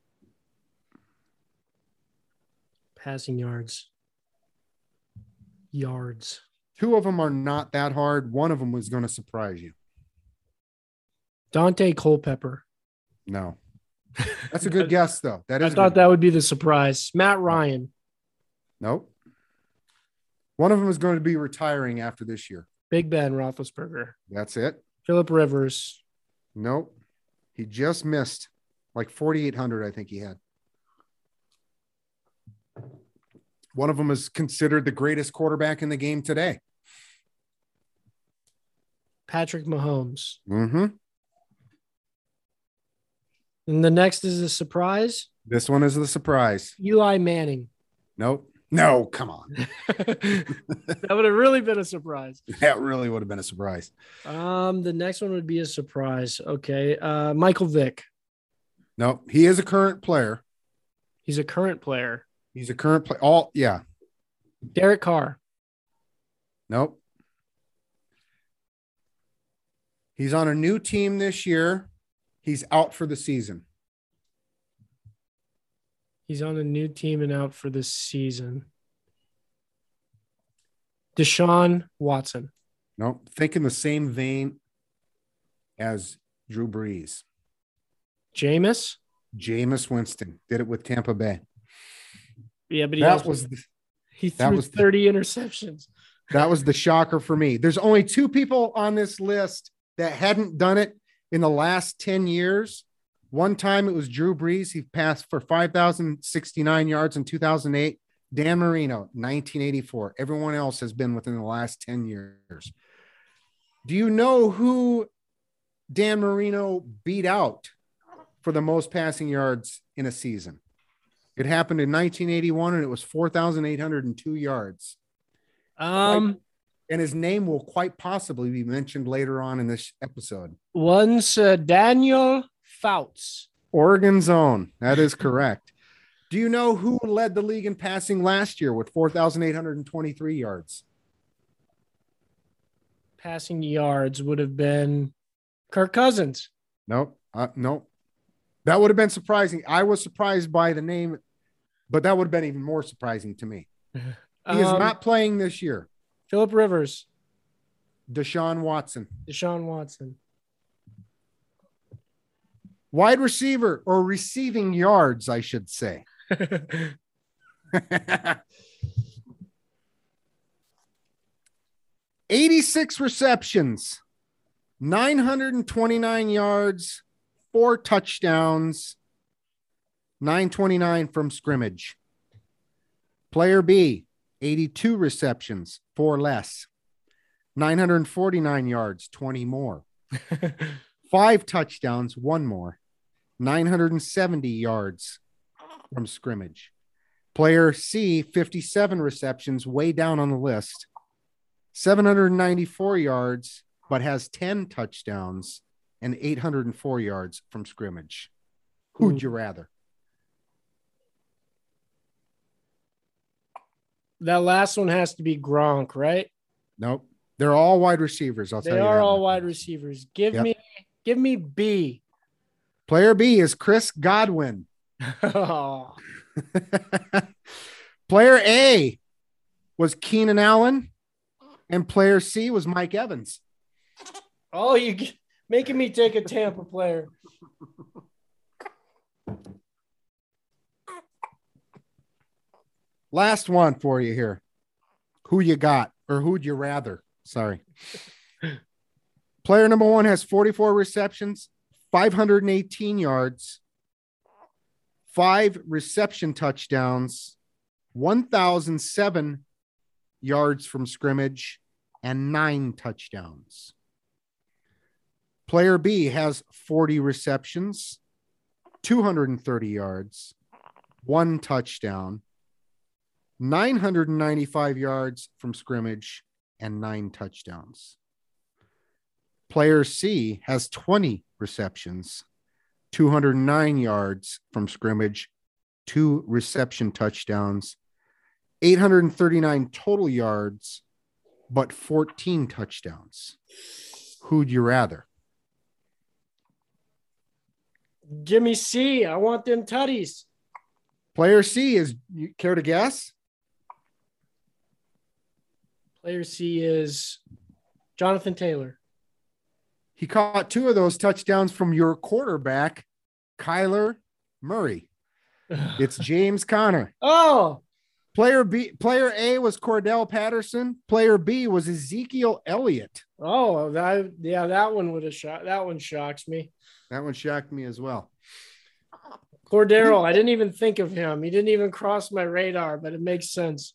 passing yards. Yards. Two of them are not that hard. One of them was going to surprise you. Daunte Culpepper. No. That's a good guess, though. That I thought that would be the surprise. Matt Ryan, Nope. One of them is going to be retiring after this year. Big Ben Roethlisberger, That's it. Philip Rivers, Nope. He just missed like 4,800, I think he had. One of them is considered the greatest quarterback in the game today. Patrick Mahomes. Mm-hmm. And the next is a surprise. This one is the surprise. Eli Manning. Nope. No, come on. that would have really been a surprise. That really would have been a surprise. Um, the next one would be a surprise. Okay. Uh, Michael Vick. No, he is a current player. He's a current player. He's a current player. All yeah. Derek Carr. Nope. He's on a new team this year. He's out for the season. He's on a new team and out for this season. Deshaun Watson. No, Think in the same vein as Drew Brees. Jameis. Jameis Winston did it with Tampa Bay. Yeah, but he, That was the, he that threw was the- 30 interceptions. that was the shocker for me. There's only two people on this list that hadn't done it in the last 10 years. One time it was Drew Brees. He passed for 5,069 yards in 2008. Dan Marino, 1984. Everyone else has been within the last 10 years. Do you know who Dan Marino beat out for the most passing yards in a season? It happened in 1981 and it was 4,802 yards Um, and his name will quite possibly be mentioned later on in this episode. once uh, Daniel Fouts. Oregon's own. That is correct. Do you know who led the league in passing last year with 4,823 yards? Passing yards would have been Kirk Cousins. Nope. Uh, nope. That would have been surprising. I was surprised by the name, but that would have been even more surprising to me. He is Um, not playing this year. Philip Rivers, Deshaun Watson, Deshaun Watson. wide receiver or receiving yards, I should say. 86 receptions, 929 yards, four touchdowns, 929 from scrimmage. Player B, 82 receptions, four less, 949 yards, 20 more. Five touchdowns, one more, 970 yards from scrimmage. Player C, 57 receptions, way down on the list, 794 yards, but has 10 touchdowns and 804 yards from scrimmage. Who'd hmm. you rather? That last one has to be Gronk, right? Nope. They're all wide receivers. I'll They tell you. They are all wide receivers. Give Yep. me, give me B. Player B is Chris Godwin. oh, player A was Keenan Allen, and player C was Mike Evans. oh, you making me take a Tampa player. Last one for you here. Who you got, or who'd you rather? Sorry. Player number one has 44 receptions, 518 yards, five reception touchdowns, 1,007 yards from scrimmage, and nine touchdowns. Player B has 40 receptions, 230 yards, one touchdown, 995 yards from scrimmage, and nine touchdowns. Player C has 20 receptions, 209 yards from scrimmage, two reception touchdowns, 839 total yards, but 14 touchdowns. Who'd you rather? Give me C. I want them tutties. Player C is you care to guess? Player C is Jonathan Taylor. He caught two of those touchdowns from your quarterback, Kyler Murray. It's James Conner. oh, Player B, player A was Cordell Patterson. Player B was Ezekiel Elliott. oh, that yeah, that one would have shot That one shocks me. That one shocked me as well. Cordero, I didn't even think of him. He didn't even cross my radar, but it makes sense.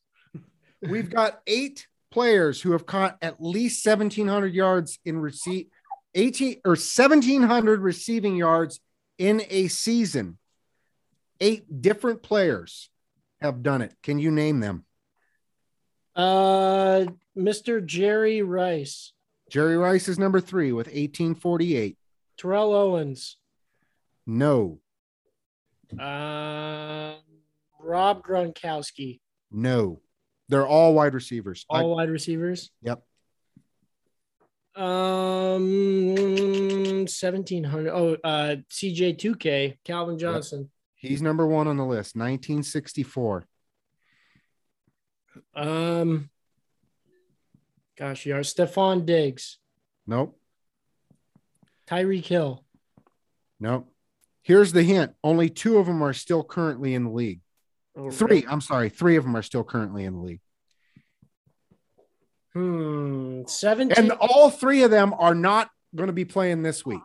We've got eight players who have caught at least 1,700 yards in receipt, 18 or 1,700 receiving yards in a season. Eight different players have done it. Can you name them? Uh, Mr. Jerry Rice, Jerry Rice is number three with 1848. Terrell Owens, No, uh, Rob Gronkowski, no. They're all wide receivers. I- all wide receivers. yep. Um, seventeen hundred. Oh, uh, CJ two K, Calvin Johnson. He's number one on the list, 1964. Um, gosh, you are Stefon Diggs, Nope. Tyreek Hill. Nope. Here's the hint only two of them are still currently in the league. Oh, Three, I'm sorry, three of them are still currently in the league. Hmm, seventeen. And all three of them are not going to be playing this week.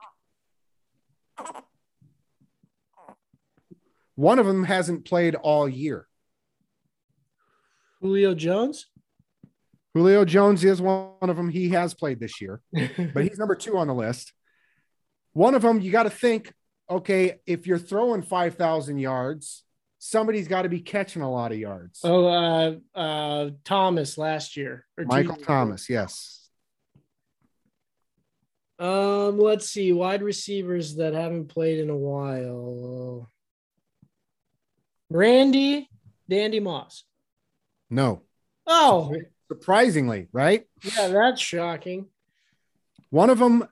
One of them hasn't played all year. Julio Jones. Julio Jones is one of them. He has played this year, but he's number two on the list. One of them, you got to think, okay, if you're throwing 5,000 yards, somebody's got to be catching a lot of yards. oh, uh, uh, Thomas last year. Michael ago. Thomas, yes. Um, let's see, wide receivers that haven't played in a while. Randy, Dandy Moss. No. Oh, Surprisingly, right? yeah, that's shocking. One of them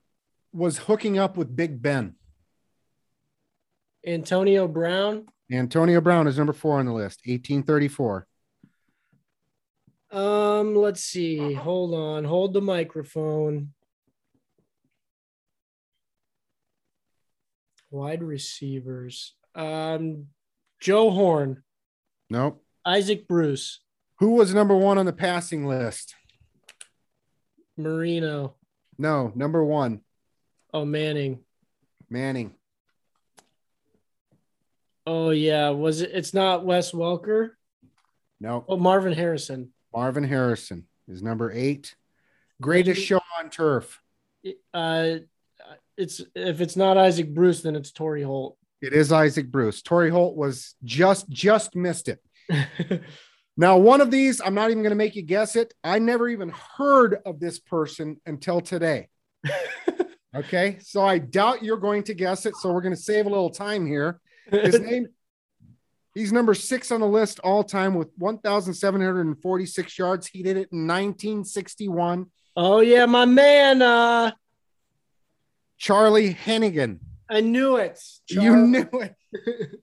was hooking up with Big Ben. Antonio Brown. Antonio Brown is number four on the list, 1834. Um, let's see. Hold on. Hold the microphone. Wide receivers. Um, Joe Horn, Nope. Isaac Bruce, Who was number one on the passing list? Marino. No, number one, Oh, Manning. Manning. Oh yeah, was it? It's not Wes Welker. No, Oh, Marvin Harrison. Marvin Harrison is number eight. Greatest show on turf. Uh, it's if it's not Isaac Bruce, then it's Torry Holt. It is Isaac Bruce. Torry Holt was just just missed it. Now, one of these, I'm not even going to make you guess it. I never even heard of this person until today. Okay, so I doubt you're going to guess it. So we're going to save a little time here. His name, he's number six on the list all time with 1,746 yards. He did it in 1961. oh yeah, my man. Uh, Charlie Hennigan. I knew it. You knew it.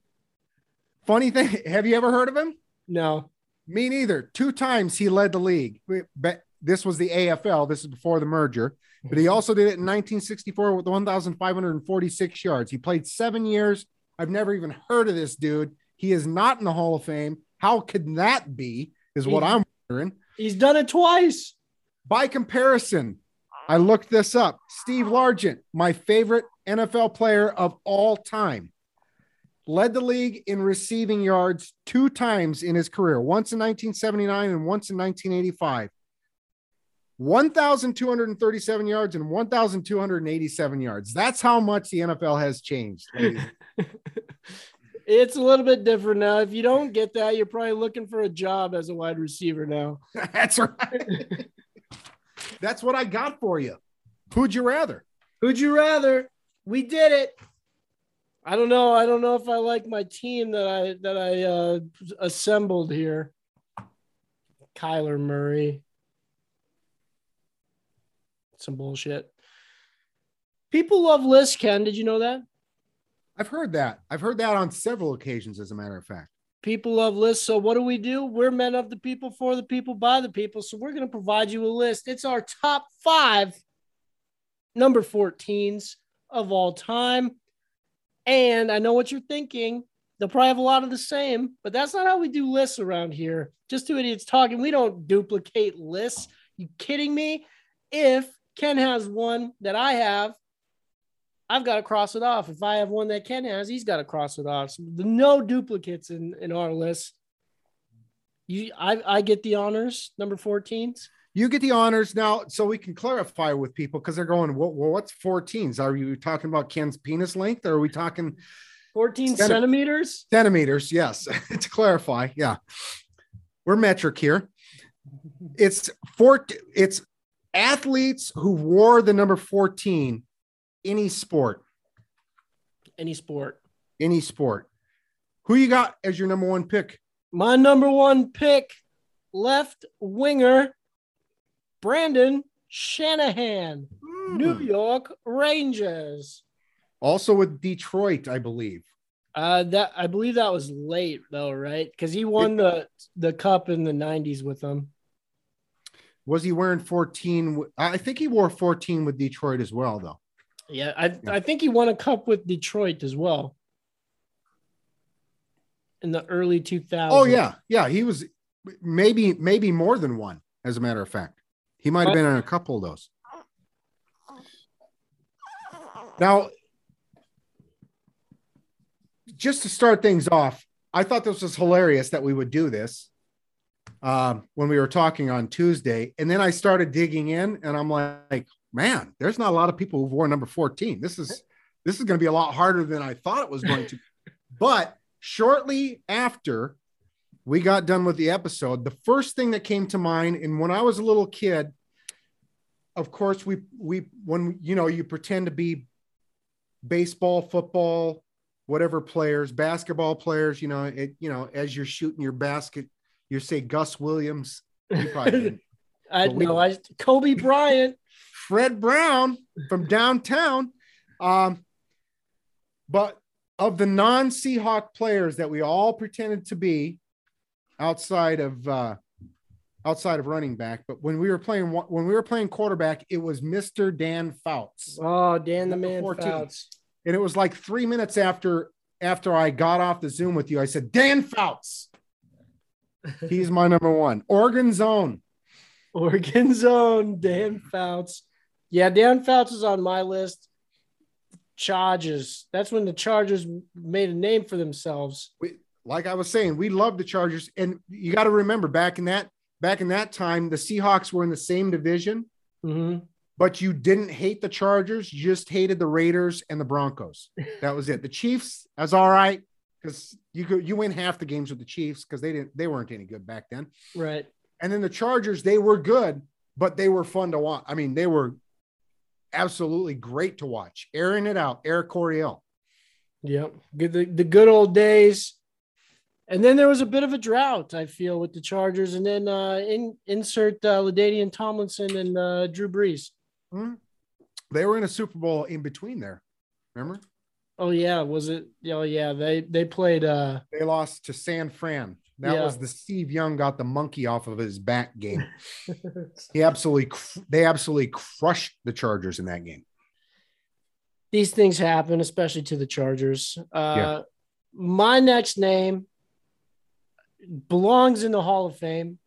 Funny thing, have you ever heard of him? No. Me neither. Two times he led the league. But this was the AFL. This is before the merger. But he also did it in 1964 with 1,546 yards. He played seven years. I've never even heard of this dude. He is not in the Hall of Fame. How could that be? Is what I'm wondering. He's done it twice. By comparison, I looked this up. Steve Largent, my favorite NFL player of all time. Led the league in receiving yards two times in his career, once in 1979 and once in 1985. 1,237 yards and 1,287 yards. That's how much the NFL has changed. it's a little bit different now. If you don't get that, you're probably looking for a job as a wide receiver now. That's right. That's what I got for you. Who'd you rather? Who'd you rather? We did it. I don't know. I don't know if I like my team that I that I uh, assembled here. Kyler Murray. Some bullshit. People love lists, Ken. Did you know that? I've heard that. I've heard that on several occasions, as a matter of fact. People love lists. So what do we do? We're men of the people, for the people, by the people. So we're going to provide you a list. It's our top five number 14s of all time. And I know what you're thinking. They'll probably have a lot of the same, but that's not how we do lists around here. Just two idiots talking. We don't duplicate lists. You kidding me? If Ken has one that I have, I've got to cross it off. If I have one that Ken has, he's got to cross it off. So no duplicates in, in our list. You, I, I get the honors, number 14s. You get the honors now, so we can clarify with people because they're going, well, well, what's 14s? Are you talking about Ken's penis length or are we talking 14 Centi- centimeters? centimeters? Yes, to clarify. Yeah. We're metric here. It's four, it's athletes who wore the number 14 any sport, Any sport. any sport. Who you got as your number one pick? My number one pick, left winger, Brendan Shanahan, New Hmm. York Rangers. Also with Detroit, I believe. Uh, that I believe that was late though, right? Because he won the the cup in the '90s with them. Was he wearing 14? I think he wore 14 with Detroit as well, though. Yeah, I I think he won a cup with Detroit as well in the early 2000s. Oh yeah, yeah. He was maybe maybe more than one. As a matter of fact, he might have been in a couple of those. Now, just to start things off, I thought this was hilarious that we would do this um, when we were talking on Tuesday, and then I started digging in, and I'm like, man, there's not a lot of people who've worn number 14. This is this is going to be a lot harder than I thought it was going to. but shortly after we got done with the episode, the first thing that came to mind, and when I was a little kid, of course, we we when you know you pretend to be baseball, football, whatever players, basketball players, you know, it you know, as you're shooting your basket, you say Gus Williams. You probably didn't. I know. I Kobe Bryant. Fred Brown from downtown. Um, but of the non-Seahawk players that we all pretended to be outside of uh, outside of running back, but when we were playing when we were playing quarterback, it was Mr. Dan Fouts. Oh, Dan the man 14. Fouts. And it was like three minutes after after I got off the Zoom with you, I said, Dan Fouts. He's my number one. Oregon zone. Oregon Zone, Dan Fouts. Yeah, Dan Fouts is on my list. Chargers. That's when the Chargers made a name for themselves. we, like I was saying, we love the Chargers, and you got to remember back in that back in that time, the Seahawks were in the same division, Mhm. but you didn't hate the Chargers, you just hated the Raiders and the Broncos. That was it. The Chiefs, that's all right because you could you win half the games with the Chiefs because they didn't they weren't any good back then. Right. And then the Chargers, they were good, but they were fun to watch. I mean, they were absolutely great to watch. Airing it out, Air Coryell. Yep. Good the, the good old days. And then there was a bit of a drought, I feel, with the Chargers. And then uh, in, insert uh, LaDainian Tomlinson and uh, Drew Brees. Hmm? They were in a Super Bowl in between there. Remember? Oh yeah, was it? Oh yeah, they they played. uh They lost to San Fran. That Yeah. was the Steve Young got the monkey off of his back game. he absolutely, cr- they absolutely crushed the Chargers in that game. These things happen, especially to the Chargers. Uh, Yeah. My next name belongs in the Hall of Fame.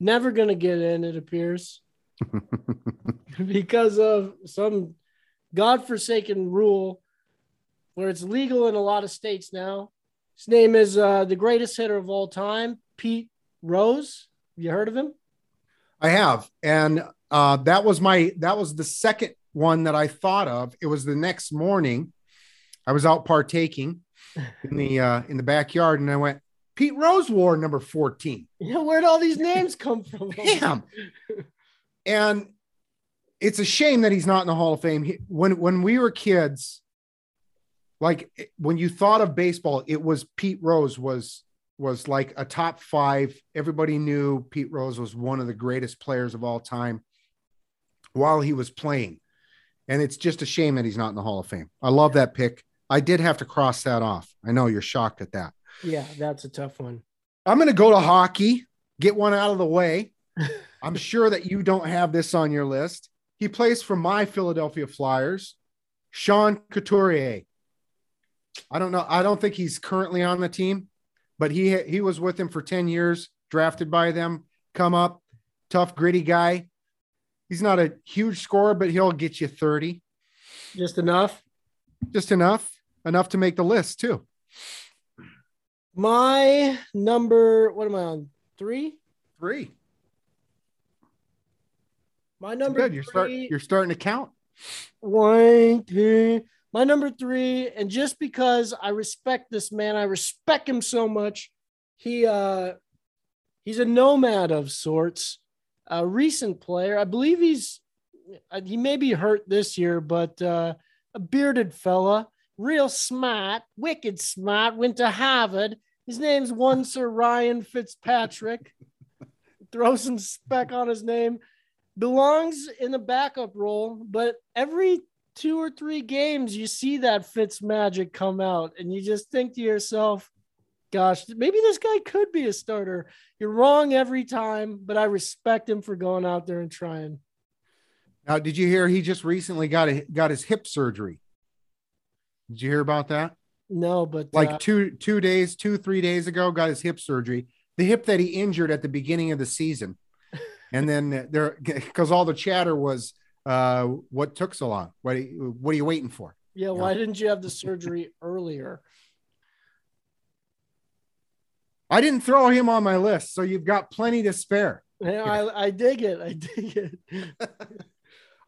Never gonna get in, it appears, because of some godforsaken rule where it's legal in a lot of states now. His name is uh, the greatest hitter of all time, Pete Rose. Have you heard of him? I have, and uh, that was my that was the second one that I thought of. It was the next morning. I was out partaking in the uh, in the backyard, and I went. Pete Rose wore number fourteen. Yeah, where'd all these names come from? Damn. and it's a shame that he's not in the Hall of Fame. He, when when we were kids, like eh, when you thought of baseball, it was Pete Rose was was like a top five. Everybody knew Pete Rose was one of the greatest players of all time while he was playing. And it's just a shame that he's not in the Hall of Fame. I love that pick. I did have to cross that off. I know you're shocked at that. Yeah, that's a tough one. I'm going to go to hockey, get one out of the way. I'm sure that you don't have this on your list. He plays for my Philadelphia Flyers, Sean Couturier. I don't know. I don't think he's currently on the team, but he he was with him for 10 years, drafted by them, come up, tough, gritty guy. He's not a huge scorer, but he'll get you 30. Just enough. Just enough. Enough to make the list, too. My number, what am I on? Three? Three. My number Good. You're start, you're starting to count. One, two. My number three, and just because I respect this man, I respect him so much. He uh he's a nomad of sorts, a recent player. I believe he's he may be hurt this year, but uh, a bearded fella, real smart, wicked smart, went to Harvard. His name's one Sir Ryan Fitzpatrick. Throw some spec on his name belongs in the backup role, but every two or three games you see that Fitz magic come out, and you just think to yourself, gosh, maybe this guy could be a starter. You're wrong every time, but I respect him for going out there and trying. Now, did you hear he just recently got a, got his hip surgery? Did you hear about that? No, but like uh, two two days, two three days ago, got his hip surgery. The hip that he injured at the beginning of the season and then there because all the chatter was uh what took so long? What are you, what are you waiting for? Yeah why didn't you have the surgery earlier? I didn't throw him on my list so you've got plenty to spare. Yeah, I, I dig it i dig it.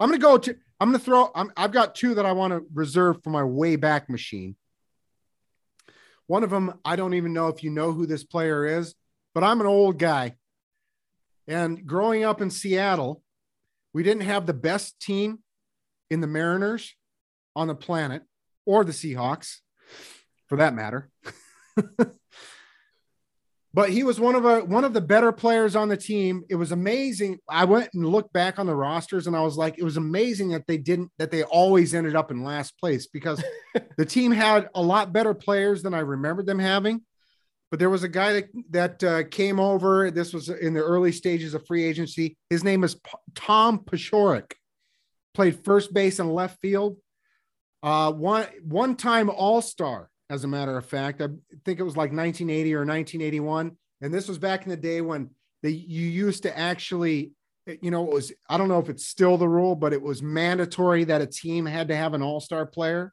I'm gonna go to i'm gonna throw I'm, i've got two that i want to reserve for my way back machine. One of them i don't even know if you know who this player is but i'm an old guy. And growing up in Seattle, we didn't have the best team in the Mariners on the planet or the Seahawks for that matter. but he was one of a one of the better players on the team. It was amazing. I went and looked back on the rosters and I was like, it was amazing that they didn't that they always ended up in last place because the team had a lot better players than I remembered them having but there was a guy that that uh, came over. This was in the early stages of free agency. His name is P- Tom Paciorek. Played first base and left field. Uh, one one time All Star, as a matter of fact. I think it was like 1980 or 1981, and this was back in the day when you used to actually, you know, it was I don't know if it's still the rule, but it was mandatory that a team had to have an All Star player.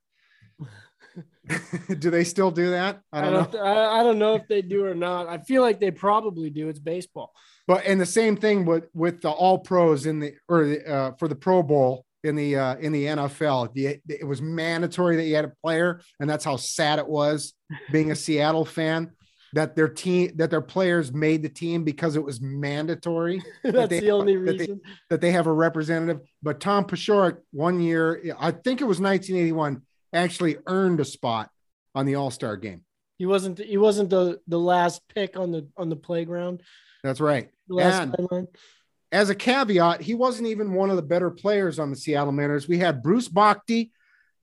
do they still do that? I don't, I don't know. I, I don't know if they do or not. I feel like they probably do. It's baseball. But and the same thing with with the All Pros in the or the, uh, for the Pro Bowl in the uh, in the NFL. The, it was mandatory that you had a player, and that's how sad it was being a Seattle fan that their team that their players made the team because it was mandatory. that's that they, the only that reason they, that they have a representative. But Tom Paciorek, one year, I think it was 1981 actually earned a spot on the All Star game. He wasn't. He wasn't the the last pick on the on the playground. That's right. And as a caveat, he wasn't even one of the better players on the Seattle Mariners. We had Bruce Bochte,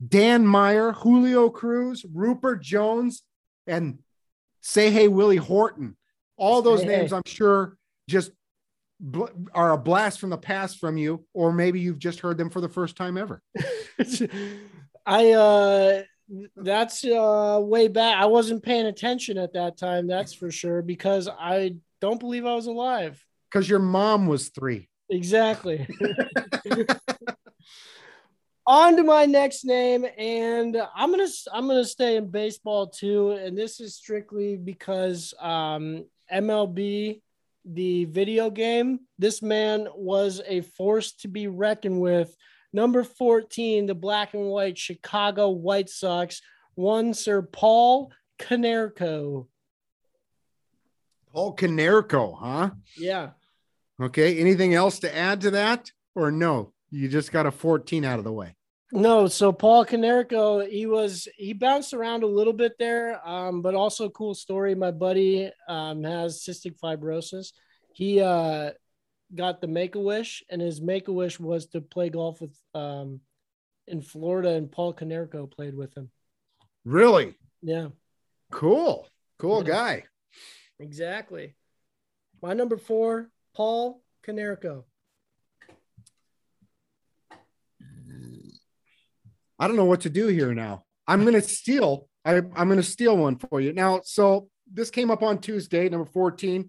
Dan Meyer, Julio Cruz, Rupert Jones, and say hey Willie Horton. All those hey, names, hey. I'm sure, just bl- are a blast from the past from you, or maybe you've just heard them for the first time ever. I uh that's uh way back. I wasn't paying attention at that time, that's for sure, because I don't believe I was alive. Because your mom was three. Exactly. on to my next name and i'm gonna i'm gonna stay in baseball too and this is strictly because um mlb the video game this man was a force to be reckoned with number 14 the black and white chicago white sox one sir paul Konerko. Paul Konerko, huh? Yeah. Okay. Anything else to add to that, or no? You just got a 14 out of the way. No, so Paul Konerko, he was he bounced around a little bit there, um, but also cool story. My buddy um, has cystic fibrosis. He uh, got the Make a Wish, and his Make a Wish was to play golf with um, in Florida, and Paul Konerko played with him. Really? Yeah. Cool. Cool Yeah. guy. Exactly. My number four, Paul Konerko. I don't know what to do here now. I'm gonna steal. I, I'm gonna steal one for you now. So this came up on Tuesday, number 14,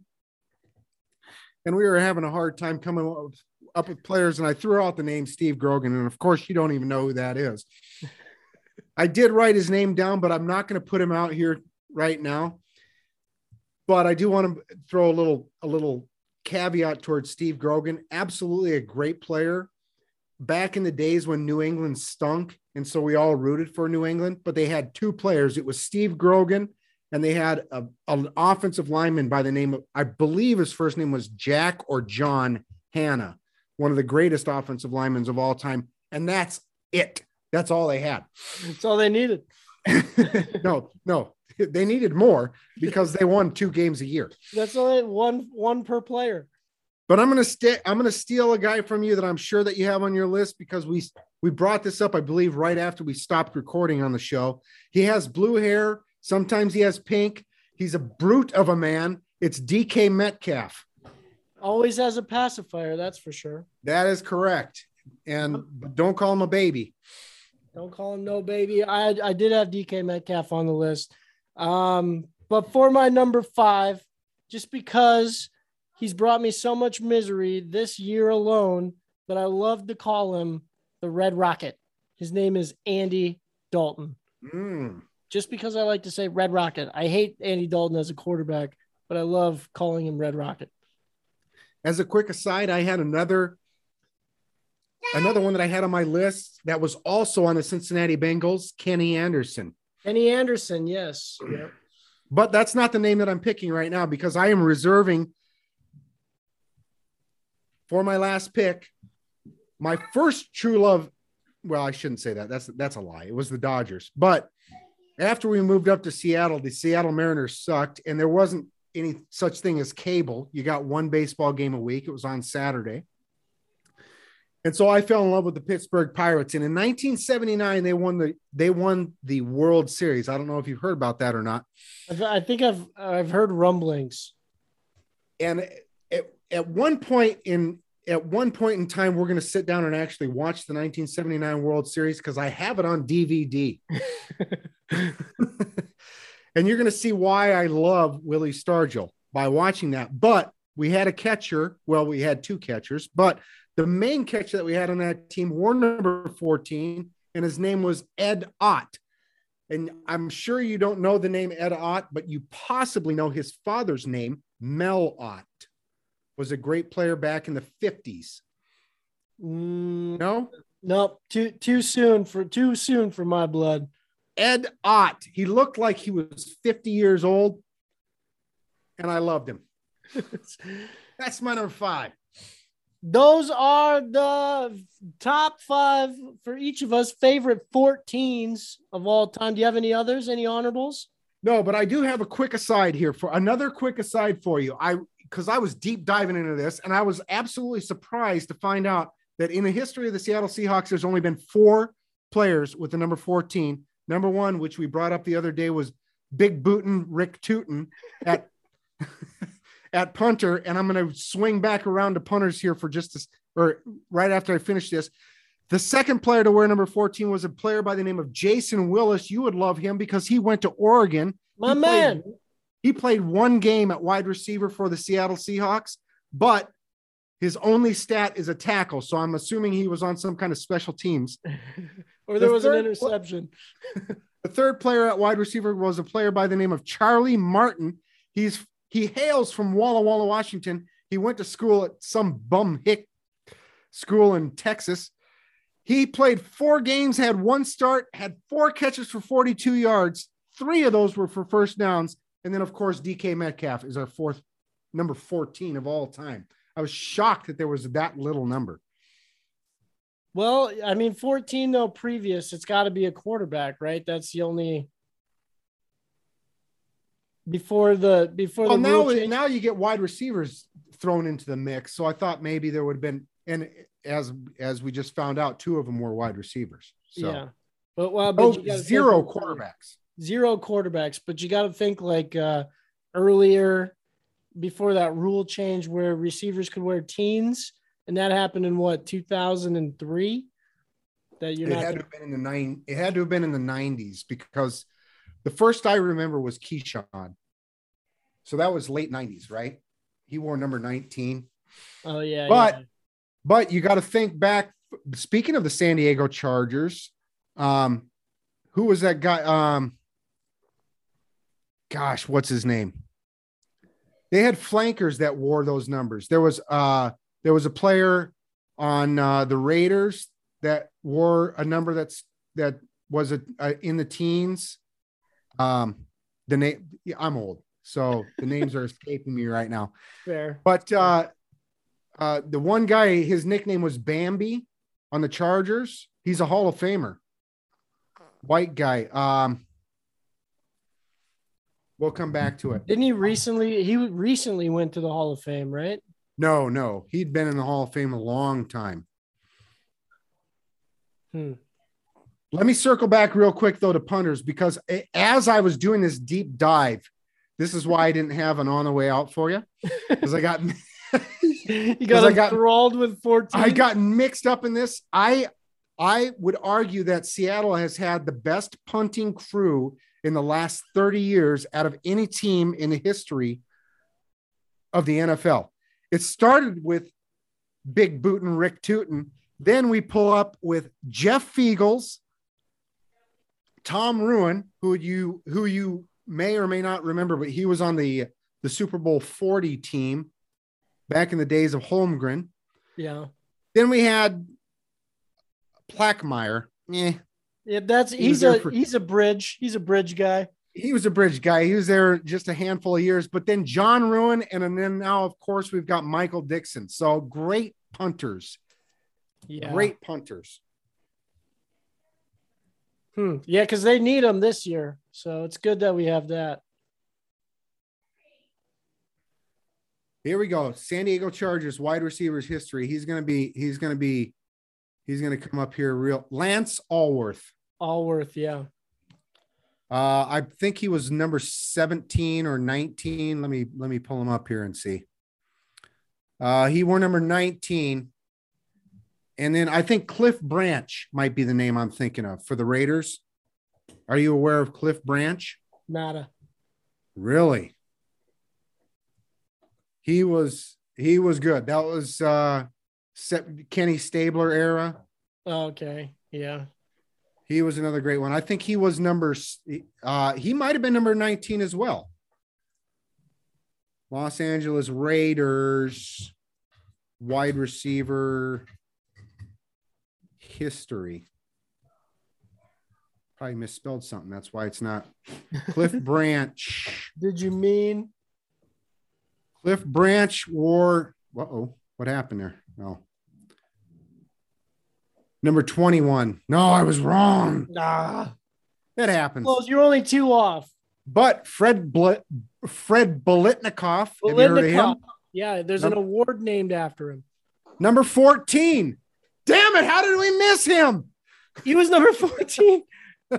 and we were having a hard time coming up- up with players, and I threw out the name Steve Grogan, and of course you don't even know who that is. I did write his name down, but I'm not going to put him out here right now. But I do want to throw a little a little caveat towards Steve Grogan. Absolutely a great player back in the days when New England stunk, and so we all rooted for New England. But they had two players. It was Steve Grogan, and they had a, an offensive lineman by the name of I believe his first name was Jack or John Hannah, one of the greatest offensive linemen of all time. And that's it. That's all they had. That's all they needed. no, no, they needed more because they won two games a year. That's all one one per player. But I'm gonna stay. I'm gonna steal a guy from you that I'm sure that you have on your list because we we brought this up, I believe, right after we stopped recording on the show. He has blue hair. Sometimes he has pink. He's a brute of a man. It's DK Metcalf. Always has a pacifier, that's for sure. That is correct. And don't call him a baby. Don't call him no baby. I I did have DK Metcalf on the list. Um, but for my number five, just because he's brought me so much misery this year alone, that I love to call him the Red Rocket. His name is Andy Dalton. Mm. Just because I like to say Red Rocket. I hate Andy Dalton as a quarterback, but I love calling him Red Rocket. As a quick aside, I had another another one that I had on my list that was also on the Cincinnati Bengals, Kenny Anderson. Kenny Anderson, yes. Yep. But that's not the name that I'm picking right now because I am reserving for my last pick my first true love. Well, I shouldn't say that. That's that's a lie. It was the Dodgers. But after we moved up to Seattle, the Seattle Mariners sucked, and there wasn't any such thing as cable. You got one baseball game a week. It was on Saturday. And so I fell in love with the Pittsburgh Pirates. And in 1979, they won the they won the World Series. I don't know if you've heard about that or not. I've- think I've I've heard rumblings. and at, at one point in at one point in time we're going to sit down and actually watch the 1979 world series because i have it on dvd and you're going to see why i love willie stargell by watching that. But we had a catcher well we had two catchers but the main catcher that we had on that team wore number 14 and his name was ed ott. And i'm sure you don't know the name ed ott but you possibly know his father's name Mel Ott was a great player back in the 50s. Mm, No? nope, too too soon for too soon for my blood. Ed Ott. He looked like he was 50 years old, and I loved him. That's my number five. Those are the top five for each of us favorite 14s of all time. Do you have any others? Any honorables? No, but I do have a quick aside here for another quick aside for you. I because I was deep diving into this, and I was absolutely surprised to find out that in the history of the Seattle Seahawks, there's only been four players with the number 14. Number one, which we brought up the other day, was Big Bootin' Rick Tuten at at punter, and I'm going to swing back around to punters here for just this, or right after I finish this. The second player to wear number 14 was a player by the name of Jason Willis. You would love him because he went to Oregon. My He man. Played, he played one game at wide receiver for the Seattle Seahawks, but His only stat is a tackle, so I'm assuming he was on some kind of special teams. or there The was an interception. The third player at wide receiver was a player by the name of Charlie Martin. He's he hails from Walla Walla, Washington. He went to school at some bum hick school in Texas. He played four games, had one start, had four catches for 42 yards. Three of those were for first downs. And then, of course, DK Metcalf is our fourth number 14 of all time. I was shocked that there was that little number. Well, I mean, 14 though previous, it's got to be a quarterback, right? That's the only before the before Well, the now, change. now you get wide receivers thrown into the mix. So I thought maybe there would have been, and as as we just found out, two of them were wide receivers. So yeah. But well, but oh, zero quarterbacks. Zero quarterbacks, but you got to think like uh earlier before that rule change where receivers could wear teens, and that happened in what 2003. That you're It not had to have been in the nine. It had to have been in the nineties because the first I remember was Keyshawn. So that was late nineties, right? He wore number nineteen. Oh yeah, But- yeah. But you got to think back. Speaking of the San Diego Chargers, um, who was that guy? Um, gosh, what's his name? They had flankers that wore those numbers. There was uh there was a player on uh, the Raiders that wore a number that's that was a, a in the teens. Um, the name yeah, I'm old, so the names are escaping me right now. fair. But uh, uh, the one guy, his nickname was Bambi on the Chargers. He's a Hall of Famer, white guy. Um, we'll come back to it. Didn't he recently? He recently went to the Hall of Fame, right? No, no, he'd been in the Hall of Fame a long time. Hmm. Let me circle back real quick though to punters because as I was doing this deep dive, this is why I didn't have an on the way out for you because I got you got I got- enthralled with 14. I got mixed up in this. I I would argue that Seattle has had the best punting crew in the last 30 years out of any team in the history of the NFL. It started with Big Bootin' Rick Tuten. Then we pull up with Jeff Feagles, Tom Rouen, who you who you may or may not remember, but he was on the the Super Bowl 40 team back in the days of Holmgren. yeah. Then we had Plackemeier. Eh, Yeah, that's He he's a for- he's a bridge. He's a bridge guy. he was a bridge guy. He was there just a handful of years, but then Jon Ryan, and then now, of course, we've got Michael Dickson. So great punters, Yeah. great punters. Hmm. Yeah, because they need him this year. So it's good that we have that. Here we go. San Diego Chargers wide receivers history. He's gonna be. He's gonna be. He's gonna come up here real. Lance Alworth. Alworth, yeah. Uh, I think he was number 17 or 19. Let me let me pull him up here and see. Uh, he wore number 19. And then I think Cliff Branch might be the name I'm thinking of for the Raiders. Are you aware of Cliff Branch? Nada. Really? He was he was good. That was uh Kenny Stabler era. Okay. Yeah. He was another great one. I think he was number uh he might have been number 19 as well. Los Angeles Raiders wide receiver history. Probably misspelled something. That's why it's not Cliff Branch. Did you mean Cliff Branch wore. Uh-oh, what happened there? No. Number 21. No, I was wrong. ah That happens. close? You're only two off. But Fred Bl- Fred Biletnikoff, have you heard of him? Biletnikoff. Yeah, there's an award named after him. Number 14. Damn it, how did we miss him? He was number 14.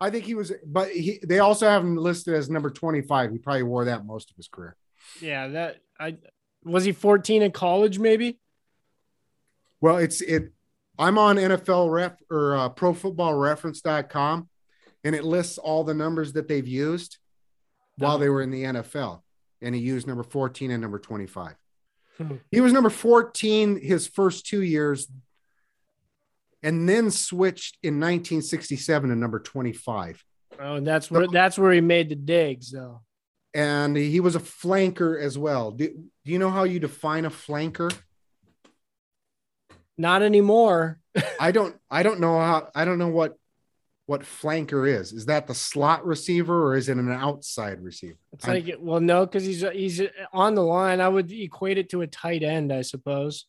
I think he was, but he, they also have him listed as number 25. He probably wore that most of his career. yeah, that I was he 14 in college, maybe? Well, it's it. I'm on NFL ref or uh, pro football reference.com and it lists all the numbers that they've used while Oh. they were in the NFL. And he used number 14 and number 25. Hmm. He was number 14 his first two years, and then switched in 1967 to number 25. Oh, and that's where that's where he made the digs, though. And he was a flanker as well. Do, do you know how you define a flanker? Not anymore. I don't I don't know how I don't know what what flanker is. Is that the slot receiver or is it an outside receiver? It's like, well, no, because he's he's on the line. I would equate it to a tight end, I suppose.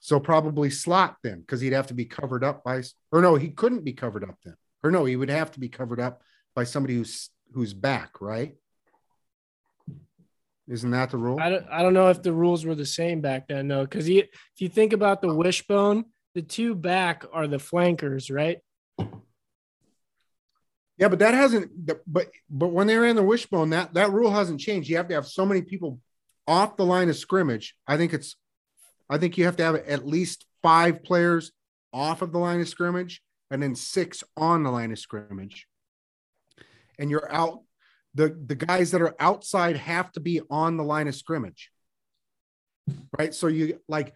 So probably slot then, because he'd have to be covered up by, or no, he couldn't be covered up then, or no, he would have to be covered up by somebody who's who's back, right? Isn't that the rule? I don't, I don't know if the rules were the same back then, though, because if you think about the wishbone, the two back are the flankers, right? Yeah, but that hasn't. But but when they ran the wishbone, that that rule hasn't changed. You have to have so many people off the line of scrimmage. I think it's. I think you have to have at least five players off of the line of scrimmage, and then six on the line of scrimmage. And you're out. The the guys that are outside have to be on the line of scrimmage. Right. So you like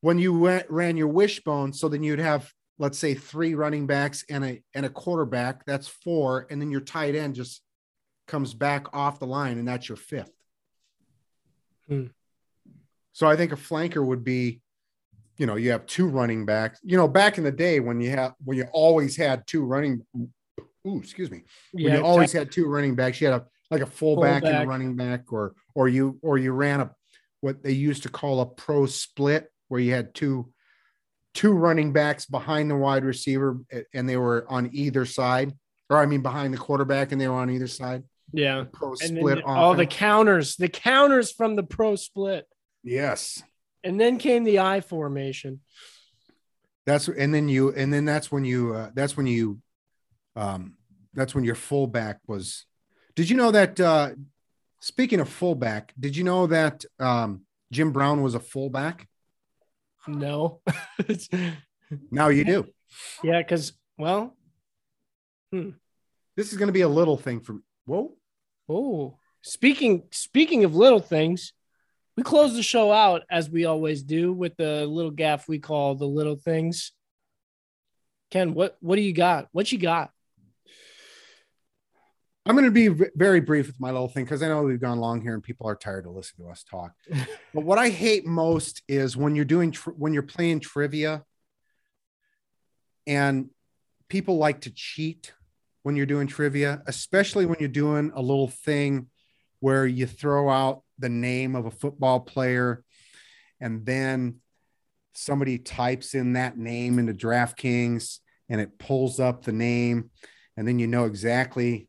when you went, ran your wishbone. So then you'd have let's say three running backs and a and a quarterback that's four and then your tight end just comes back off the line and that's your fifth Hmm. so i think a flanker would be you know you have two running backs you know back in the day when you have when you always had two running ooh excuse me. When you always had two running backs. You had a like a fullback, and a running back or or you or you ran a what they used to call a pro split where you had two two running backs behind the wide receiver and they were on either side or i mean behind the quarterback and they were on either side. Yeah. pro And split all the counters, the counters from the pro split. yes. And then came the I formation. that's and then you and then that's when you uh, that's when you um that's when your fullback was did you know that uh speaking of fullback did you know that um jim brown was a fullback No. now you do yeah, because well, this is going to be a little thing for whoa oh, speaking speaking of little things, we close the show out as we always do with the little gaff we call the little things. Ken, what what do you got? What you got? I'm going to be very brief with my little thing because I know we've gone long here and people are tired to listen to us talk. but what I hate most is when you're doing tr- when you're playing trivia, and people like to cheat when you're doing trivia, especially when you're doing a little thing where you throw out the name of a football player, and then somebody types in that name into DraftKings and it pulls up the name, and then you know exactly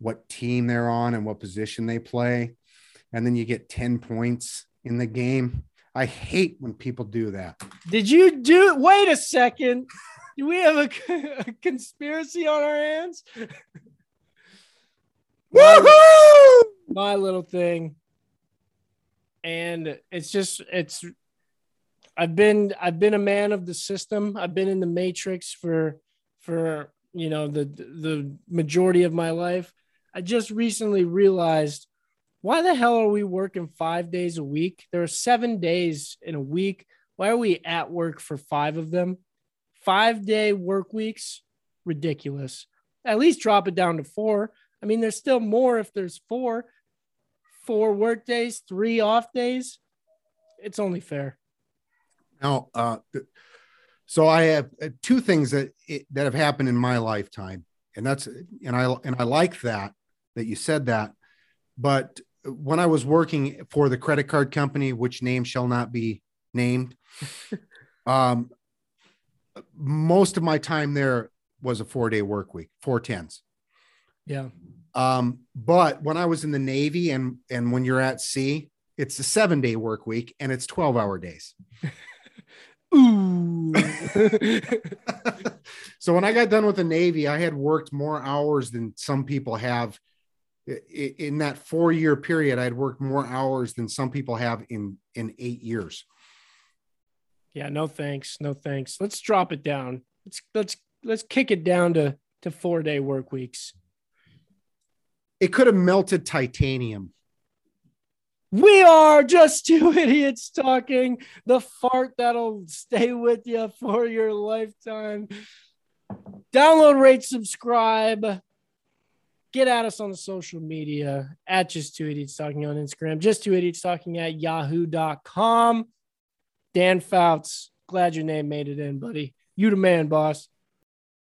what team they're on and what position they play. And then you get 10 points in the game. I hate when people do that. Did you do? Wait a second. Do we have a, a conspiracy on our hands? Woohoo! my little thing and it's just it's i've been i've been a man of the system i've been in the matrix for for you know the the majority of my life i just recently realized why the hell are we working five days a week? There are seven days in a week. Why are we at work for five of them? Five day work weeks? Ridiculous. At least drop it down to four. I mean, there's still more if there's four, four work days, three off days. It's only fair. Now, uh, so I have uh, two things that that have happened in my lifetime, and that's and I and I like that that you said that. But when I was working for the credit card company, which name shall not be named, um, most of my time there was a four day work week, four tens. Yeah. Um, but when I was in the Navy and and when you're at sea, it's a seven day work week and it's 12 hour days. Ooh. so when I got done with the Navy, I had worked more hours than some people have. In that four year period, I'd worked more hours than some people have in in eight years. yeah. No thanks. No thanks. Let's drop it down. Let's let's let's kick it down to to four day work weeks. It could have melted titanium. We are just two idiots talking the fart that'll stay with you for your lifetime. Download, rate, subscribe. Get at us on the social media at just two idiots talking on Instagram, just two idiots talking at yahoo.com. Dan Fouts, glad your name made it in, buddy. You the man, boss.